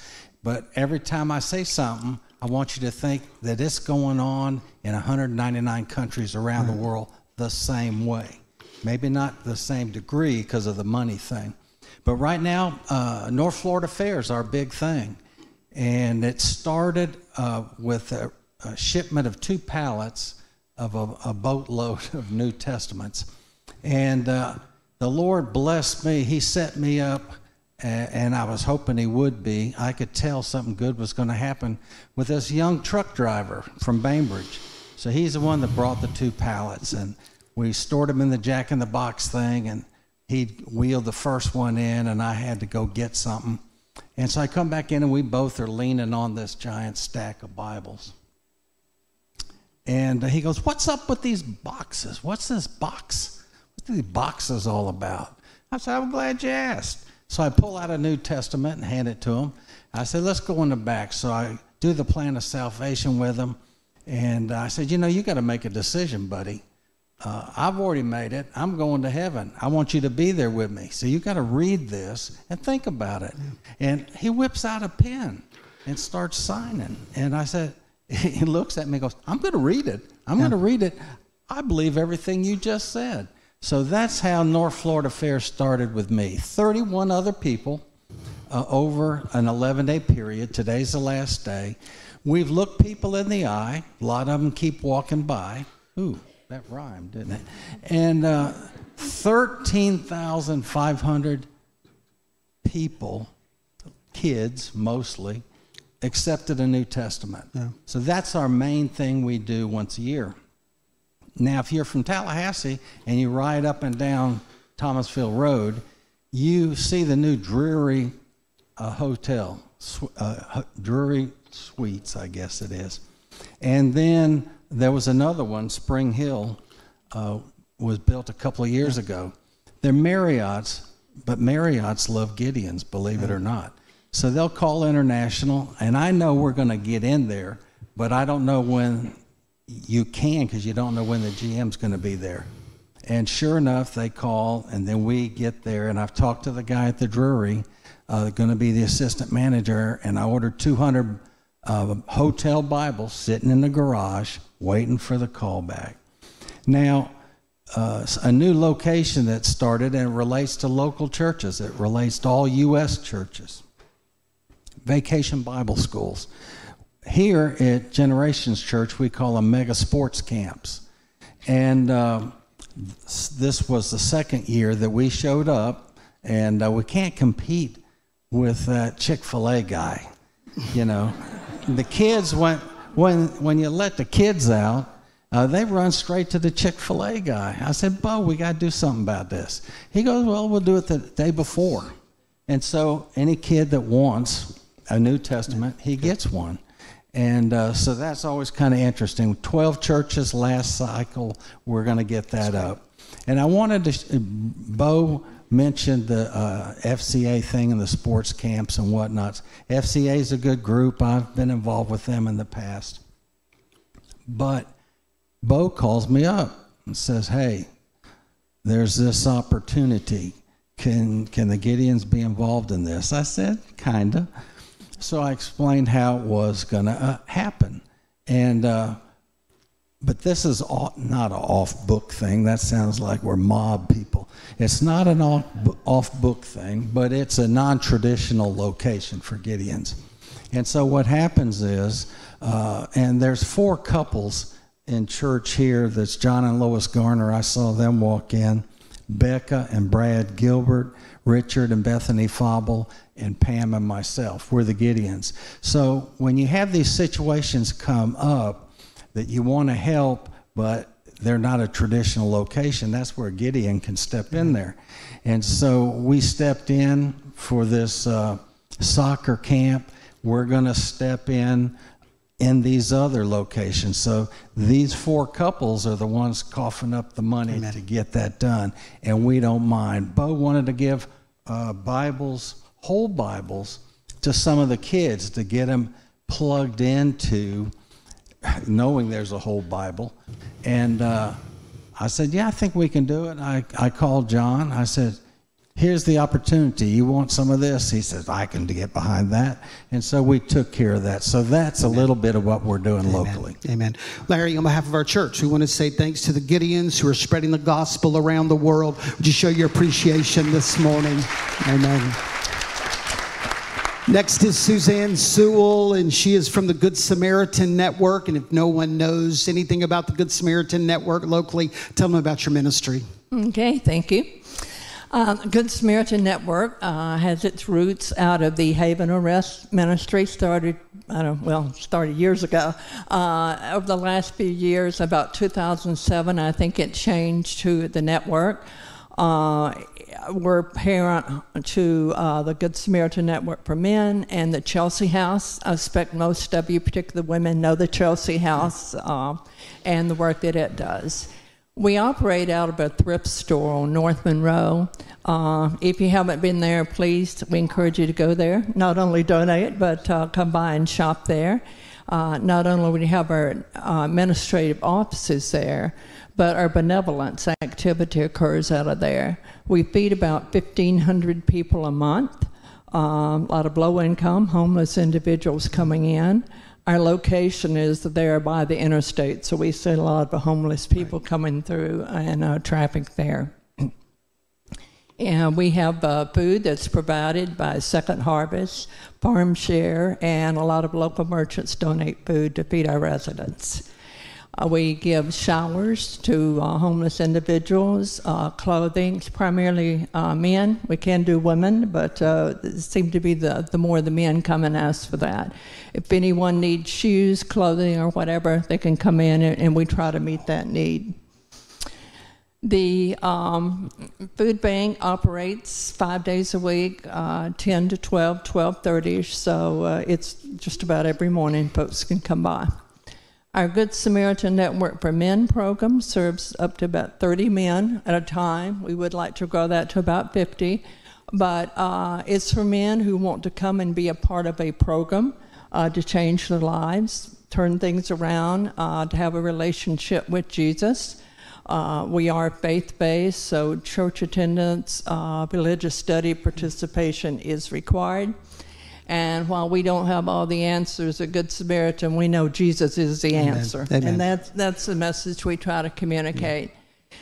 But every time I say something, I want you to think that it's going on in 199 countries around the world the same way. Maybe not the same degree because of the money thing. But right now, uh, North Florida Fair is our big thing. And it started uh, with a, a shipment of two pallets of a, a boatload *laughs* of New Testaments. And uh, the Lord blessed me. He set me up, and I was hoping He would be. I could tell something good was going to happen with this young truck driver from Bainbridge. So he's the one that brought the two pallets, and we stored them in the jack in the box thing, and he wheeled the first one in, and I had to go get something. And so I come back in, and we both are leaning on this giant stack of Bibles. And he goes, What's up with these boxes? What's this box? What's these boxes all about? I said, I'm glad you asked. So I pull out a New Testament and hand it to him. I said, Let's go in the back. So I do the plan of salvation with him. And I said, You know, you got to make a decision, buddy. Uh, I've already made it. I'm going to heaven. I want you to be there with me. So you got to read this and think about it. And he whips out a pen and starts signing. And I said, *laughs* he looks at me and goes, I'm going to read it. I'm going to read it. I believe everything you just said. So that's how North Florida Fair started with me. 31 other people uh, over an 11 day period. Today's the last day. We've looked people in the eye. A lot of them keep walking by. Ooh, that rhymed, didn't it? And uh, 13,500 people, kids mostly, accepted a New Testament. So that's our main thing we do once a year. Now, if you're from Tallahassee and you ride up and down Thomasville Road, you see the new Drury uh, Hotel, Sw- uh, Drury Suites, I guess it is. And then there was another one, Spring Hill, uh, was built a couple of years ago. They're Marriott's, but Marriott's love Gideon's, believe it or not. So they'll call international, and I know we're going to get in there, but I don't know when you can because you don't know when the GM's going to be there. And sure enough, they call, and then we get there. And I've talked to the guy at the Drury, uh, going to be the assistant manager, and I ordered 200 uh, hotel Bibles sitting in the garage, waiting for the call back. Now, uh, a new location that started and relates to local churches. It relates to all U.S. churches. Vacation Bible schools. Here at Generations Church, we call them mega sports camps. And um, this was the second year that we showed up, and uh, we can't compete with that Chick fil A guy. You know, the kids, when, when, when you let the kids out, uh, they run straight to the Chick fil A guy. I said, Bo, we got to do something about this. He goes, Well, we'll do it the day before. And so, any kid that wants a New Testament, he gets one. And uh, so that's always kind of interesting. 12 churches last cycle, we're going to get that up. And I wanted to, Bo mentioned the uh, FCA thing and the sports camps and whatnot. FCA is a good group. I've been involved with them in the past. But Bo calls me up and says, Hey, there's this opportunity. Can, can the Gideons be involved in this? I said, Kinda. So I explained how it was going to uh, happen. And, uh, but this is not an off book thing. That sounds like we're mob people. It's not an off, off book thing, but it's a non traditional location for Gideons. And so what happens is, uh, and there's four couples in church here that's John and Lois Garner. I saw them walk in. Becca and Brad Gilbert, Richard and Bethany Fauble, and Pam and myself. We're the Gideons. So when you have these situations come up that you want to help, but they're not a traditional location, that's where Gideon can step in there. And so we stepped in for this uh, soccer camp. We're going to step in in these other locations. So these four couples are the ones coughing up the money Amen. to get that done, and we don't mind. Bo wanted to give uh, Bibles whole Bibles to some of the kids to get them plugged into knowing there's a whole Bible. And uh, I said, Yeah, I think we can do it. I, I called John. I said, Here's the opportunity. You want some of this? He says, I can get behind that. And so we took care of that. So that's Amen. a little bit of what we're doing Amen. locally. Amen. Larry, on behalf of our church, we want to say thanks to the Gideons who are spreading the gospel around the world. Would you show your appreciation this morning? Amen. Next is Suzanne Sewell, and she is from the Good Samaritan Network. And if no one knows anything about the Good Samaritan Network locally, tell them about your ministry. Okay, thank you. Uh, Good Samaritan Network uh, has its roots out of the Haven of Rest Ministry, started, I don't well, started years ago. Uh, over the last few years, about 2007, I think it changed to the network. Uh, we're parent to uh, the Good Samaritan Network for Men and the Chelsea House. I expect most of you, particularly women, know the Chelsea House uh, and the work that it does. We operate out of a thrift store on North Monroe. Uh, if you haven't been there, please, we encourage you to go there. Not only donate, but uh, come by and shop there. Uh, not only we have our uh, administrative offices there, but our benevolence activity occurs out of there. We feed about 1,500 people a month, um, a lot of low income, homeless individuals coming in. Our location is there by the interstate, so we see a lot of homeless people right. coming through and uh, traffic there. *clears throat* And we have uh, food that's provided by Second Harvest, Farm Share, and a lot of local merchants donate food to feed our residents. Uh, we give showers to uh, homeless individuals, uh, clothing, primarily uh, men. We can do women, but uh, it seems to be the, the more the men come and ask for that. If anyone needs shoes, clothing, or whatever, they can come in and, and we try to meet that need. The um, food bank operates five days a week, uh, 10 to 12, 12.30, so it's just about every morning folks can come by. Our Good Samaritan Network for Men program serves up to about 30 men at a time. We would like to grow that to about 50, but uh, it's for men who want to come and be a part of a program uh, to change their lives, turn things around, uh, to have a relationship with Jesus. Uh, we are faith based, so church attendance, uh, religious study participation is required. And while we don't have all the answers, a Good Samaritan, we know Jesus is the Amen. answer. Amen. And that's, that's the message we try to communicate.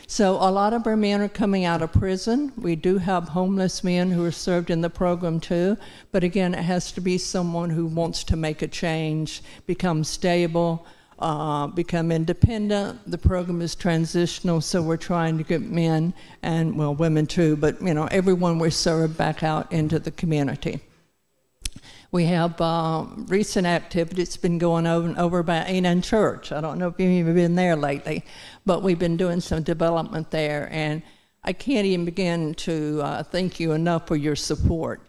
So, a lot of our men are coming out of prison. We do have homeless men who are served in the program too. But again, it has to be someone who wants to make a change, become stable, uh, become independent. The program is transitional, so we're trying to get men and, well, women too, but you know, everyone we serve back out into the community. We have uh, recent activity that's been going over, over by Enon Church. I don't know if you've been there lately, but we've been doing some development there, and I can't even begin to uh, thank you enough for your support.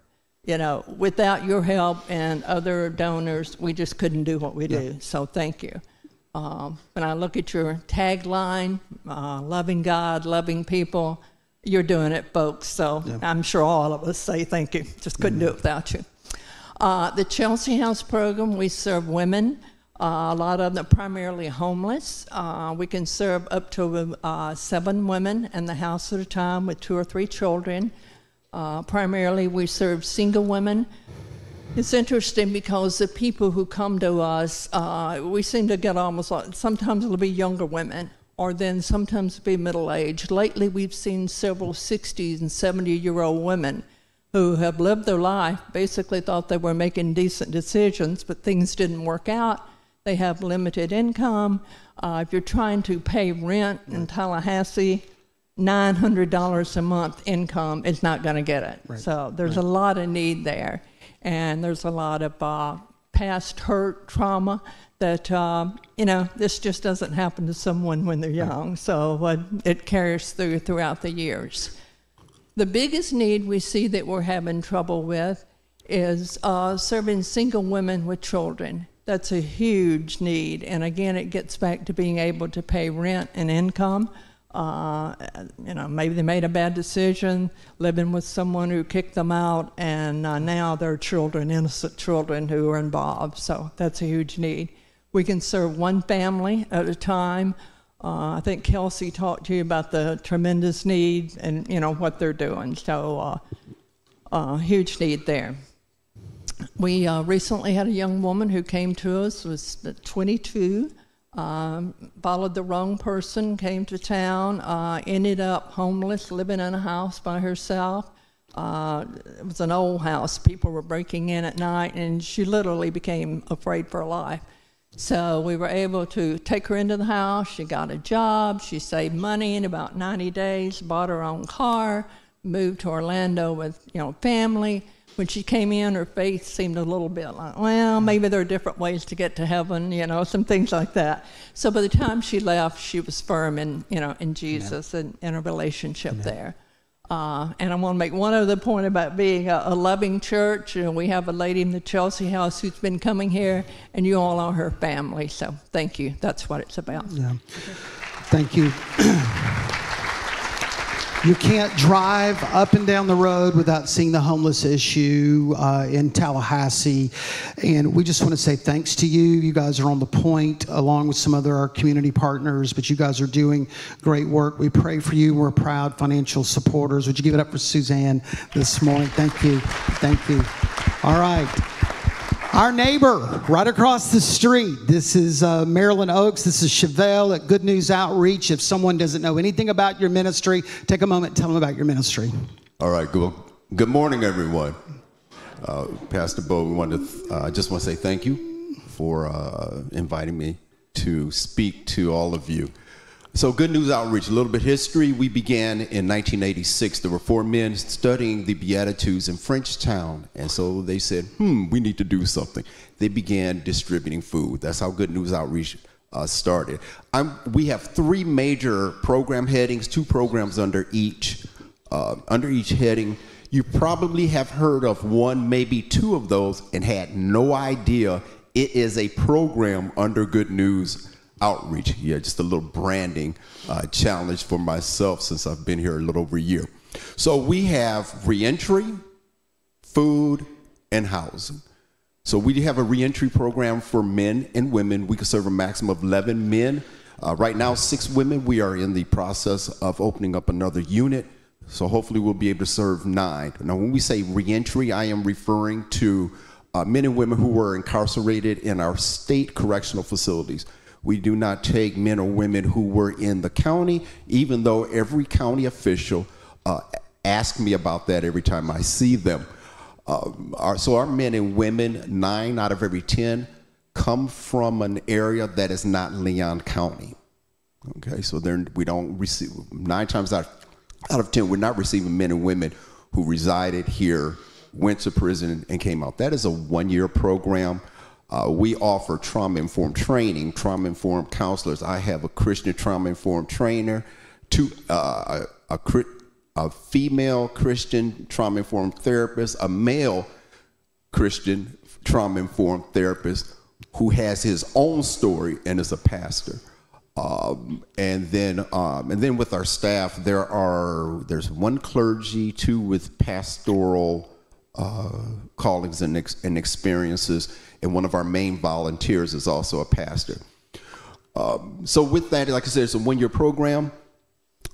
You know, without your help and other donors, we just couldn't do what we do. So thank you. Um, when I look at your tagline, uh, loving God, loving people, you're doing it, folks. So I'm sure all of us say thank you. Just couldn't do it without you. Uh, the Chelsea House program, we serve women. Uh, a lot of them primarily homeless. Uh, we can serve up to uh, seven women in the house at a time with two or three children. Uh, primarily, we serve single women. It's interesting because the people who come to us, uh, we seem to get almost sometimes it'll be younger women, or then sometimes it'll be middle aged. Lately, we've seen several 60s and 70 year old women who have lived their life, basically thought they were making decent decisions, but things didn't work out. They have limited income. Uh, if you're trying to pay rent in Tallahassee, $900 a month income is not going to get it. So there's a lot of need there. And there's a lot of uh, past hurt, trauma that, uh, you know, this just doesn't happen to someone when they're young. So uh, it carries through throughout the years. The biggest need we see that we're having trouble with is uh, serving single women with children. That's a huge need. And again, it gets back to being able to pay rent and income. Uh, you know, maybe they made a bad decision living with someone who kicked them out, and uh, now they're children, innocent children who are involved. So that's a huge need. We can serve one family at a time. Uh, I think Kelsey talked to you about the tremendous need and you know what they're doing. So, uh, uh, huge need there. We uh, recently had a young woman who came to us was 22, um, followed the wrong person, came to town, uh, ended up homeless, living in a house by herself. Uh, it was an old house. People were breaking in at night, and she literally became afraid for her life. So we were able to take her into the house. She got a job. She saved money in about 90 days, bought her own car, moved to Orlando with you know family. When she came in, her faith seemed a little bit like, well, maybe there are different ways to get to heaven, you know, some things like that. So by the time she left, she was firm in you know in Jesus and in a relationship there. Uh, and I want to make one other point about being a, a loving church. And we have a lady in the Chelsea house who's been coming here, and you all are her family. So thank you. That's what it's about. Yeah. Thank you. *clears throat* You can't drive up and down the road without seeing the homeless issue uh, in Tallahassee. And we just want to say thanks to you. You guys are on the point, along with some other our community partners, but you guys are doing great work. We pray for you. We're proud financial supporters. Would you give it up for Suzanne this morning? Thank you. Thank you. All right. Our neighbor right across the street. This is uh, Marilyn Oaks. This is Chevelle at Good News Outreach. If someone doesn't know anything about your ministry, take a moment tell them about your ministry. All right, good, good morning, everyone. Uh, Pastor Bo, we want to, uh, I just want to say thank you for uh, inviting me to speak to all of you. So, Good News Outreach, a little bit history. We began in 1986. There were four men studying the Beatitudes in Frenchtown. And so they said, hmm, we need to do something. They began distributing food. That's how Good News Outreach uh, started. I'm, we have three major program headings, two programs under each. Uh, under each heading, you probably have heard of one, maybe two of those, and had no idea it is a program under Good News Outreach. Yeah, just a little branding uh, challenge for myself since I've been here a little over a year. So we have reentry, food, and housing. So we have a reentry program for men and women. We can serve a maximum of 11 men. Uh, right now, six women. We are in the process of opening up another unit. So hopefully we'll be able to serve nine. Now, when we say reentry, I am referring to uh, men and women who were incarcerated in our state correctional facilities. We do not take men or women who were in the county, even though every county official uh, asks me about that every time I see them. Um, our, so our men and women, nine out of every 10, come from an area that is not Leon County. Okay, so then we don't receive, nine times out, out of 10, we're not receiving men and women who resided here, went to prison, and came out. That is a one year program. Uh, we offer trauma informed training, trauma informed counselors. I have a Christian trauma informed trainer, two, uh, a, a, a female Christian trauma informed therapist, a male Christian trauma informed therapist who has his own story and is a pastor. Um, and then um, and then with our staff, there are there's one clergy, two with pastoral uh, callings and, ex- and experiences, and one of our main volunteers is also a pastor. Um, so with that, like I said, it's a one-year program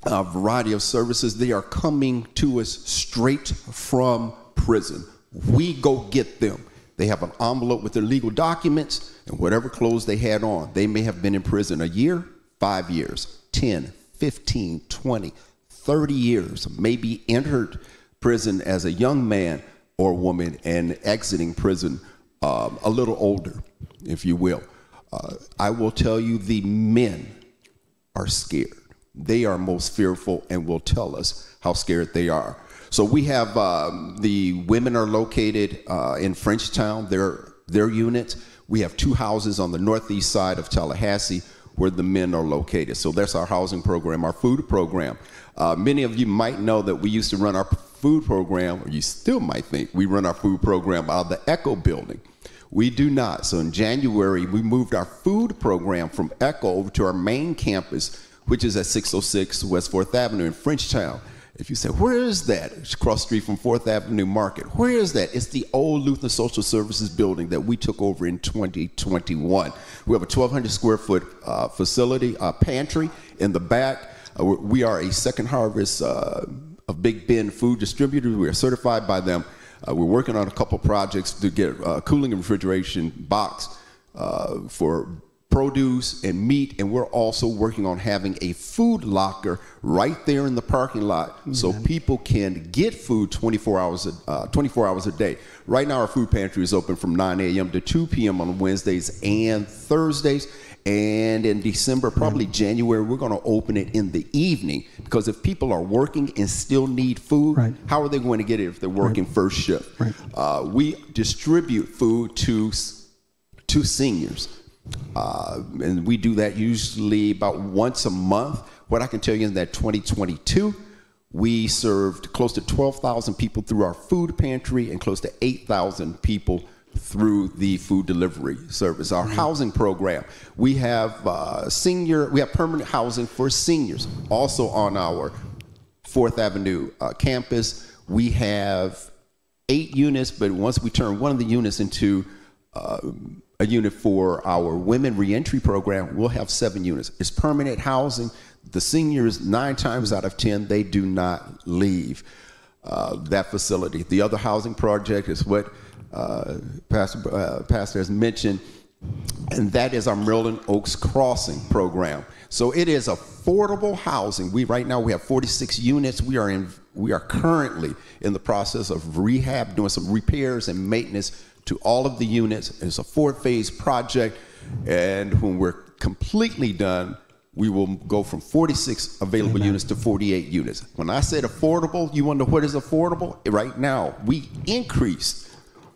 a variety of services. They are coming to us straight from prison. We go get them. They have an envelope with their legal documents and whatever clothes they had on. They may have been in prison a year, five years, 10, 15, 20, 30 years, maybe entered prison as a young man or woman and exiting prison um, a little older, if you will. Uh, I will tell you the men are scared they are most fearful and will tell us how scared they are. So we have um, the women are located uh, in Frenchtown, their, their units. We have two houses on the northeast side of Tallahassee where the men are located. So that's our housing program, our food program. Uh, many of you might know that we used to run our food program, or you still might think we run our food program out of the Echo building. We do not. So in January, we moved our food program from Echo over to our main campus which is at 606 West 4th Avenue in Frenchtown. If you say, where is that? It's across street from 4th Avenue Market. Where is that? It's the old Lutheran Social Services building that we took over in 2021. We have a 1,200 square foot uh, facility, uh, pantry in the back. Uh, we are a second harvest uh, of Big Bend food distributor. We are certified by them. Uh, we're working on a couple projects to get a cooling and refrigeration box uh, for produce and meat, and we're also working on having a food locker right there in the parking lot mm-hmm. so people can get food 24 hours a, uh, 24 hours a day. Right now, our food pantry is open from 9 a.m. to 2 p.m. on Wednesdays and Thursdays. And in December, probably right. January, we're going to open it in the evening because if people are working and still need food, right. how are they going to get it if they're working right. first shift? Uh, we distribute food to to seniors. Uh, and we do that usually about once a month. What I can tell you is that 2022, we served close to 12,000 people through our food pantry and close to 8,000 people through the food delivery service. Our mm-hmm. housing program, we have uh, senior, we have permanent housing for seniors. Also on our Fourth Avenue uh, campus, we have eight units, but once we turn one of the units into uh, a unit for our women reentry program. We'll have seven units. It's permanent housing. The seniors, nine times out of 10, they do not leave uh, that facility. The other housing project is what uh, Pastor, uh, Pastor has mentioned, and that is our Maryland Oaks Crossing program. So it is affordable housing. We right now we have 46 units. We are in we are currently in the process of rehab, doing some repairs and maintenance to all of the units. It's a four phase project, and when we're completely done, we will go from 46 available Amen. units to 48 units. When I said affordable, you wonder what is affordable? Right now, we increased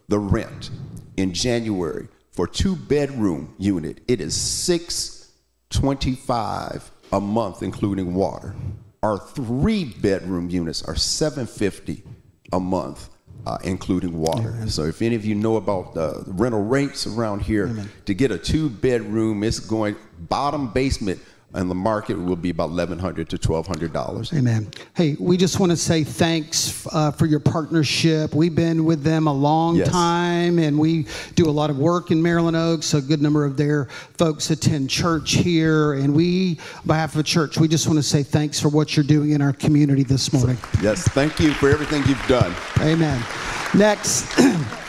the rent in January for two bedroom unit. It is six twenty five a month, including water. Our three bedroom units are 750 a month, uh, including water. So if any of you know about the rental rates around here, to get a two bedroom, it's going bottom basement and the market will be about 1,100 to $1,200. Amen. Hey, we just want to say thanks uh, for your partnership. We've been with them a long Yes. time, and we do a lot of work in Maryland Oaks. A good number of their folks attend church here, and we, on behalf of the church, we just want to say thanks for what you're doing in our community this morning. Yes, thank you for everything you've done. Amen. Next. *clears throat*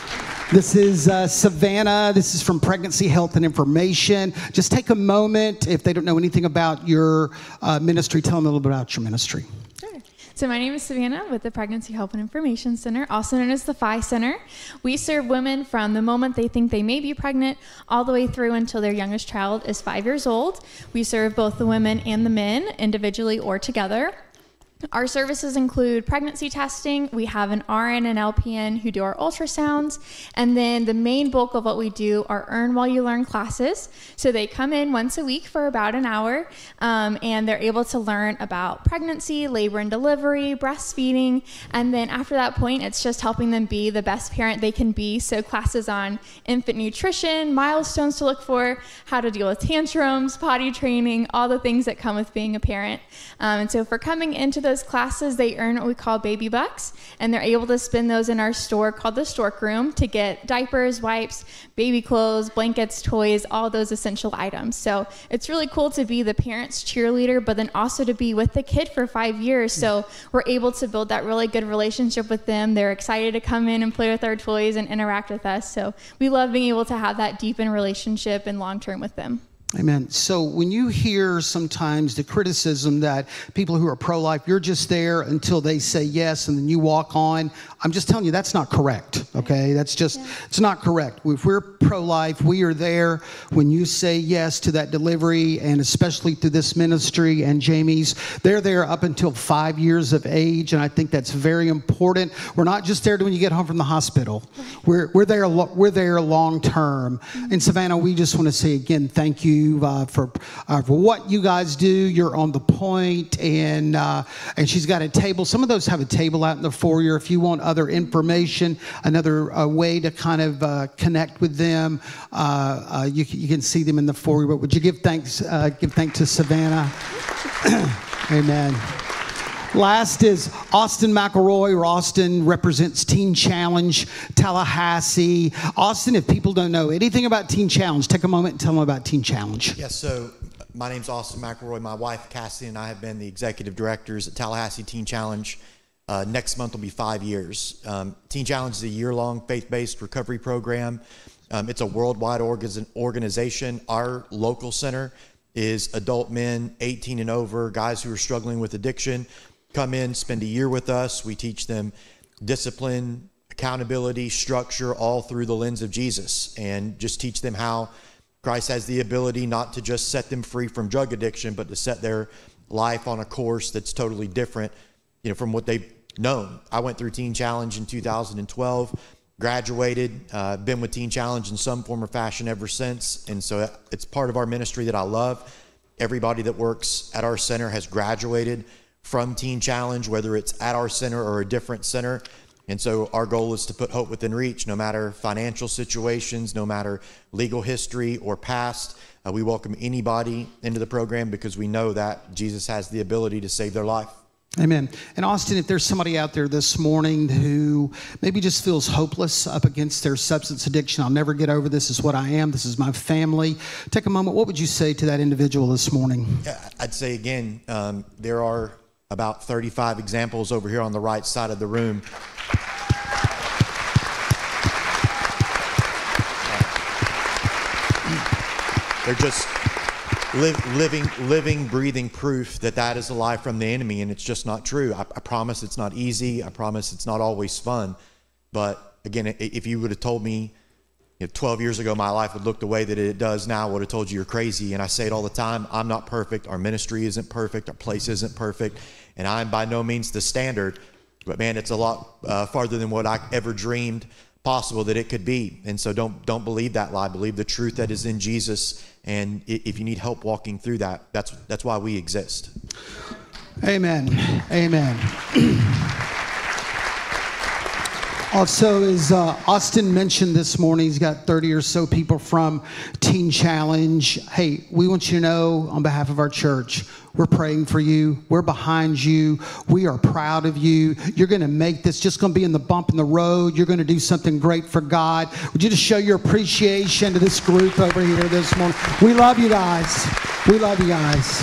This is uh, Savannah. This is from Pregnancy Health and Information. Just take a moment. If they don't know anything about your uh, ministry, tell them a little bit about your ministry. So, my name is Savannah with the Pregnancy Help and Information Center, also known as the PHI Center. We serve women from the moment they think they may be pregnant all the way through until their youngest child is five years old. We serve both the women and the men, individually or together. Our services include pregnancy testing. We have an RN and LPN who do our ultrasounds. And then the main bulk of what we do are Earn While You Learn classes. So they come in once a week for about an hour um, and they're able to learn about pregnancy, labor and delivery, breastfeeding. And then after that point, it's just helping them be the best parent they can be. So classes on infant nutrition, milestones to look for, how to deal with tantrums, potty training, all the things that come with being a parent. Um, and so for coming into those classes, they earn what we call baby bucks, and they're able to spend those in our store called the Stork Room to get diapers, wipes, baby clothes, blankets, toys, all those essential items. So it's really cool to be the parent's cheerleader, but then also to be with the kid for five years. So we're able to build that really good relationship with them. They're excited to come in and play with our toys and interact with us. So we love being able to have that deepened relationship and long term with them. Amen. So when you hear sometimes the criticism that people who are pro life, you're just there until they say yes and then you walk on, I'm just telling you that's not correct. Okay. That's just, it's not correct. If we're pro life, we are there when you say yes to that delivery and especially through this ministry and Jamie's. They're there up until five years of age. And I think that's very important. We're not just there when you get home from the hospital, we're, we're there, we're there long term. In mm-hmm. Savannah, we just want to say again, thank you uh, for uh, for what you guys do. You're on the point, and uh, and she's got a table. Some of those have a table out in the foyer. If you want other information, another uh, way to kind of uh, connect with them, you you can see them in the foyer. But would you give thanks give thanks to Savannah? *clears throat* Amen. Last is Austin McElroy, Austin represents Teen Challenge Tallahassee. Austin, if people don't know anything about Teen Challenge, take a moment and tell them about Teen Challenge. Yes, so my name's Austin McElroy. My wife, Cassie, and I have been the executive directors at Tallahassee Teen Challenge. Uh, next month will be five years. Um, Teen Challenge is a year long faith based recovery program. Um, it's a worldwide orga- organization. Our local center is adult men 18 and over, guys who are struggling with addiction. Come in, spend a year with us. We teach them discipline, accountability, structure, all through the lens of Jesus, and just teach them how Christ has the ability not to just set them free from drug addiction, but to set their life on a course that's totally different, you know, from what they've known. I went through Teen Challenge in 2012, graduated, uh, been with Teen Challenge in some form or fashion ever since, and so it's part of our ministry that I love. Everybody that works at our center has graduated from Teen Challenge, whether it's at our center or a different center. And so our goal is to put hope within reach, no matter financial situations, no matter legal history or past. Uh, we welcome anybody into the program because we know that Jesus has the ability to save their life. Amen. And Austin, if there's somebody out there this morning who maybe just feels hopeless up against their substance addiction, I'll never get over this, is what I am, this is my family. Take a moment. What would you say to that individual this morning? Yeah, I'd say again, um, there are about 35 examples over here on the right side of the room. They're just living, living, breathing proof that that is a lie from the enemy, and it's just not true. I, I promise it's not easy. I promise it's not always fun. But again, if you would have told me you know, 12 years ago my life would look the way that it does now, would have told you you're crazy. And I say it all the time I'm not perfect. Our ministry isn't perfect. Our place isn't perfect. And I'm by no means the standard. But man, it's a lot uh, farther than what I ever dreamed. possible that it could be. And so don't don't believe that lie. Believe the truth that is in Jesus. And if you need help walking through that, that's that's why we exist. Amen. Amen. *clears throat* Also, as uh, Austin mentioned this morning, he's got 30 or so people from Teen Challenge. Hey, we want you to know on behalf of our church, we're praying for you. We're behind you. We are proud of you. You're going to make this just going to be in the bump in the road. You're going to do something great for God. Would you just show your appreciation to this group over here this morning? We love you guys. We love you guys.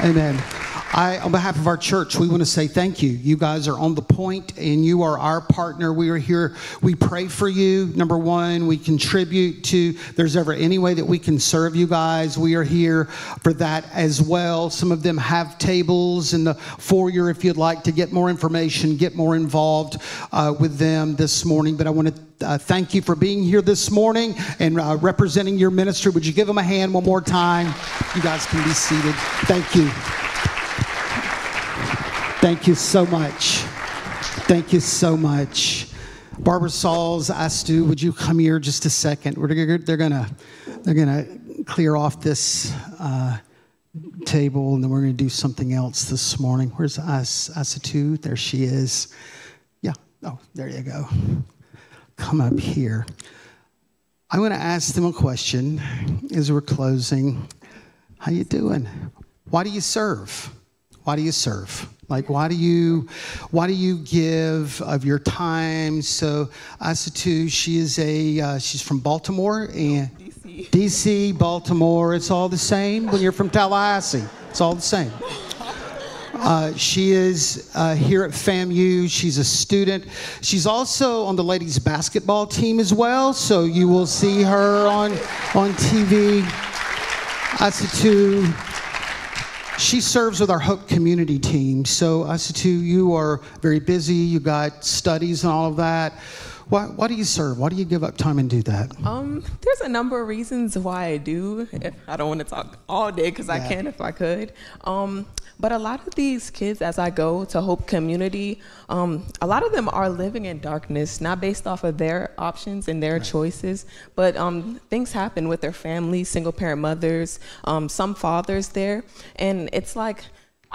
Amen. I, on behalf of our church, we want to say thank you. You guys are on the point and you are our partner. We are here. We pray for you. Number one, we contribute to, there's ever any way that we can serve you guys, we are here for that as well. Some of them have tables in the foyer if you'd like to get more information, get more involved uh, with them this morning. But I want to uh, thank you for being here this morning and uh, representing your ministry. Would you give them a hand one more time? You guys can be seated. Thank you. Thank you so much. Thank you so much. Barbara Sauls asked you, would you come here just a second? We're, they're gonna, they're gonna clear off this uh, table, and then we're gonna do something else this morning. Where's As Asatu? There she is. Yeah. Oh, there you go. Come up here. I want to ask them a question as we're closing. How you doing? Why do you serve? Why do you serve? Like why do you why do you give of your time? So Asatu, she is a uh, she's from Baltimore and DC. DC, Baltimore. It's all the same when you're from Tallahassee. It's all the same. Uh, she is uh, here at FAMU. She's a student. She's also on the ladies basketball team as well. So you will see her on on TV. Asatu, she serves with our Hope Community team. So Asatu, you are very busy. You got studies and all of that. Why, why do you serve? Why do you give up time and do that? Um, there's a number of reasons why I do. I don't want to talk all day because I Yeah. can if I could. Um, but a lot of these kids, as I go to Hope Community, um, a lot of them are living in darkness, not based off of their options and their choices, but um, things happen with their families, single parent mothers, um, some fathers there, and it's like.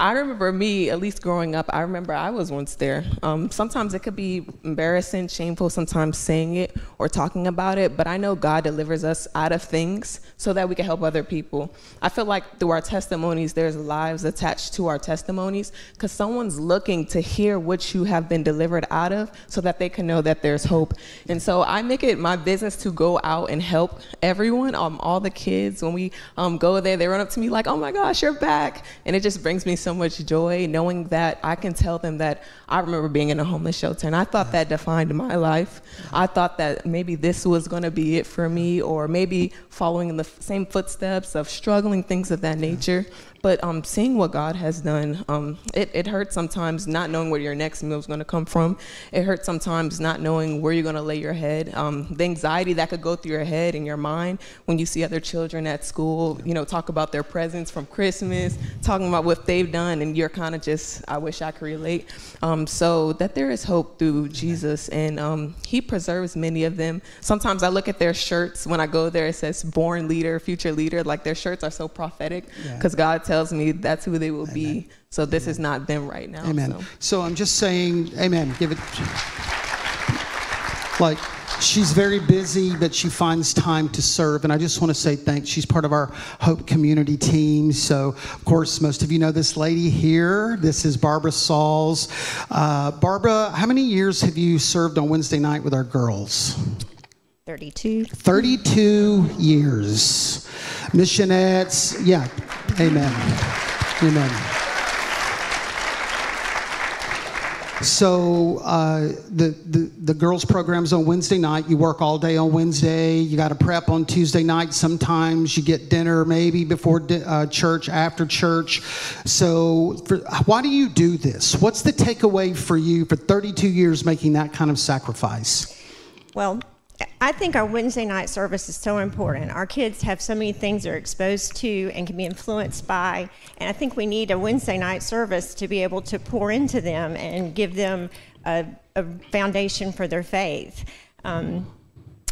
I remember me, at least growing up, I remember I was once there. Um, sometimes it could be embarrassing, shameful, sometimes saying it or talking about it, but I know God delivers us out of things so that we can help other people. I feel like through our testimonies, there's lives attached to our testimonies because someone's looking to hear what you have been delivered out of so that they can know that there's hope. And so I make it my business to go out and help everyone, um, all the kids. When we um, go there, they run up to me like, oh my gosh, you're back. And it just brings me so much joy knowing that I can tell them that I remember being in a homeless shelter and I thought that defined my life. I thought that maybe this was going to be it for me or maybe following in the same footsteps of struggling, things of that nature. But um, seeing what God has done, um, it, it hurts sometimes not knowing where your next meal is going to come from. It hurts sometimes not knowing where you're going to lay your head. Um, the anxiety that could go through your head and your mind when you see other children at school, you know, talk about their presents from Christmas, talking about what they've done, and you're kind of just, I wish I could relate. Um, so that there is hope through Jesus, and um, He preserves many of them. Sometimes I look at their shirts when I go there, it says born leader, future leader. Like their shirts are so prophetic Yeah. because God tells me that's who they will be. So this is not them right now. Amen. so. So I'm just saying, amen. Give it. Like, she's very busy, but she finds time to serve. And I just want to say thanks. She's part of our Hope Community team. So, of course, most of you know this lady here. This is Barbara Sauls. Uh, Barbara, how many years have you served on Wednesday night with our girls? 32. 32 years. Missionettes, yeah, amen. Amen. So uh, the, the the girls' programs on Wednesday night. You work all day on Wednesday. You got to prep on Tuesday night. Sometimes you get dinner maybe before di- uh, church, after church. So for, why do you do this? What's the takeaway for you for 32 years making that kind of sacrifice? Well, I think our Wednesday night service is so important. Our kids have so many things they're exposed to and can be influenced by. And I think we need a Wednesday night service to be able to pour into them and give them a, a foundation for their faith. Um,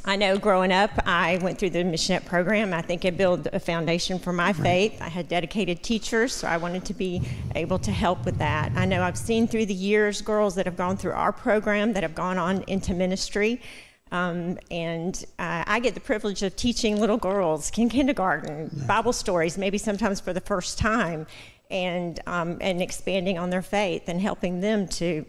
I know growing up, I went through the missionette program. I think it built a foundation for my faith. I had dedicated teachers, so I wanted to be able to help with that. I know I've seen through the years girls that have gone through our program that have gone on into ministry. Um, and uh, I get the privilege of teaching little girls in kindergarten Bible stories, maybe sometimes for the first time and um, and expanding on their faith and helping them to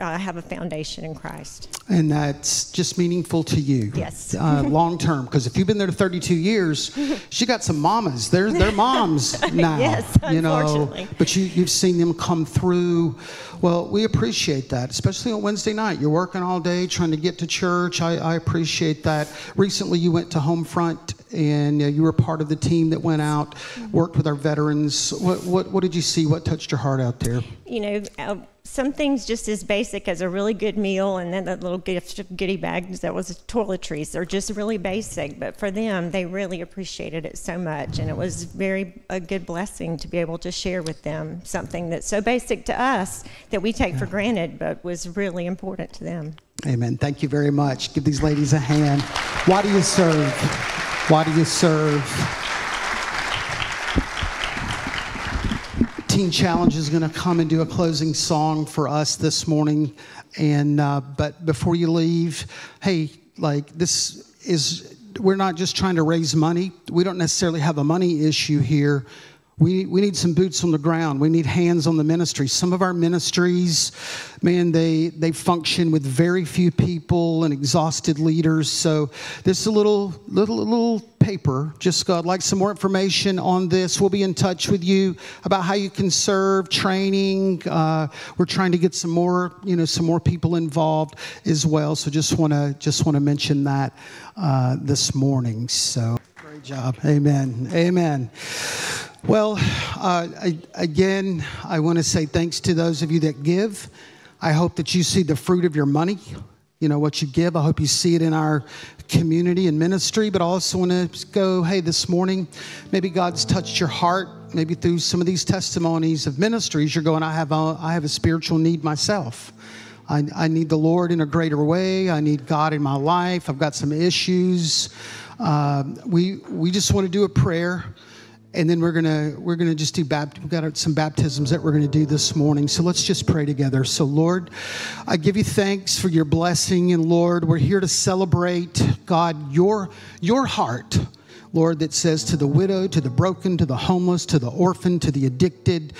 uh, have a foundation in Christ. And that's just meaningful to you. Yes. Uh, long term, because if you've been there 32 years, she got some mamas. They're they're moms *laughs* now. Yes, you know. But you you've seen them come through. Well, we appreciate that, especially on Wednesday night. You're working all day trying to get to church. I, I appreciate that. Recently, you went to Homefront and uh, you were part of the team that went out, worked with our veterans. What what what did you see? What touched your heart out there? You know, uh, some things just as basic as a really good meal and then that little gift of goodie bags that was toiletries. They're just really basic, but for them, they really appreciated it so much, and it was very a good blessing to be able to share with them something that's so basic to us that we take for granted, but was really important to them. Amen. Thank you very much. Give these ladies a hand. Why do you serve? Why do you serve? Teen Challenge is going to come and do a closing song for us this morning. And uh, but before you leave, hey, like this is we're not just trying to raise money. We don't necessarily have a money issue here. We, we need some boots on the ground. We need hands on the ministry. Some of our ministries, man, they, they function with very few people and exhausted leaders. So this is a little, little, little paper. Just God, like some more information on this. We'll be in touch with you about how you can serve, training. Uh, we're trying to get some more, you know, some more people involved as well. So just want to just want to mention that uh, this morning. So great job. Amen. Amen. Well, uh, I, again, I want to say thanks to those of you that give. I hope that you see the fruit of your money. You know, what you give. I hope you see it in our community and ministry, but I also want to go, hey, this morning, maybe God's touched your heart. Maybe through some of these testimonies of ministries, you're going, I have a, I have a spiritual need myself. I, I need the Lord in a greater way. I need God in my life. I've got some issues. Uh, we, we just want to do a prayer and then we're gonna we're gonna just do bapt- we've got some baptisms that we're gonna do this morning. So let's just pray together. So lord i give you thanks for your blessing. And lord we're here to celebrate god your your heart Lord, that says to the widow, to the broken, to the homeless, to the orphan, to the addicted,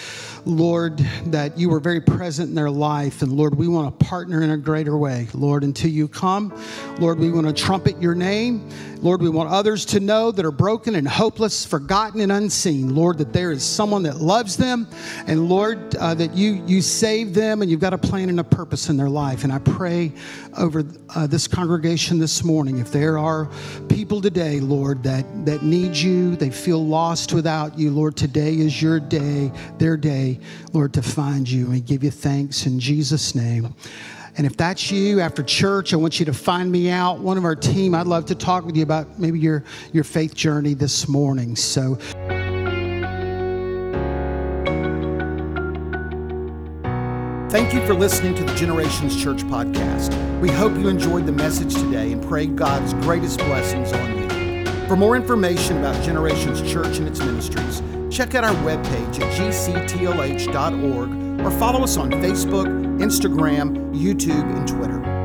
Lord, that you are very present in their life. And Lord, we want to partner in a greater way. Lord, until you come, Lord, we want to trumpet your name. Lord, we want others to know that are broken and hopeless, forgotten and unseen. Lord, that there is someone that loves them. And Lord, uh, that you, you save them and you've got a plan and a purpose in their life. And I pray over uh, this congregation this morning, if there are people today, Lord, that that need you, they feel lost without you. Lord, today is your day, their day, Lord, to find you. We give you thanks in Jesus' name. And if that's you after church, I want you to find me out. One of our team, I'd love to talk with you about maybe your, your faith journey this morning. So. Thank you for listening to the Generations Church podcast. We hope you enjoyed the message today and pray God's greatest blessings on you. For more information about Generations Church and its ministries, check out our webpage at gctlh.org or follow us on Facebook, Instagram, YouTube, and Twitter.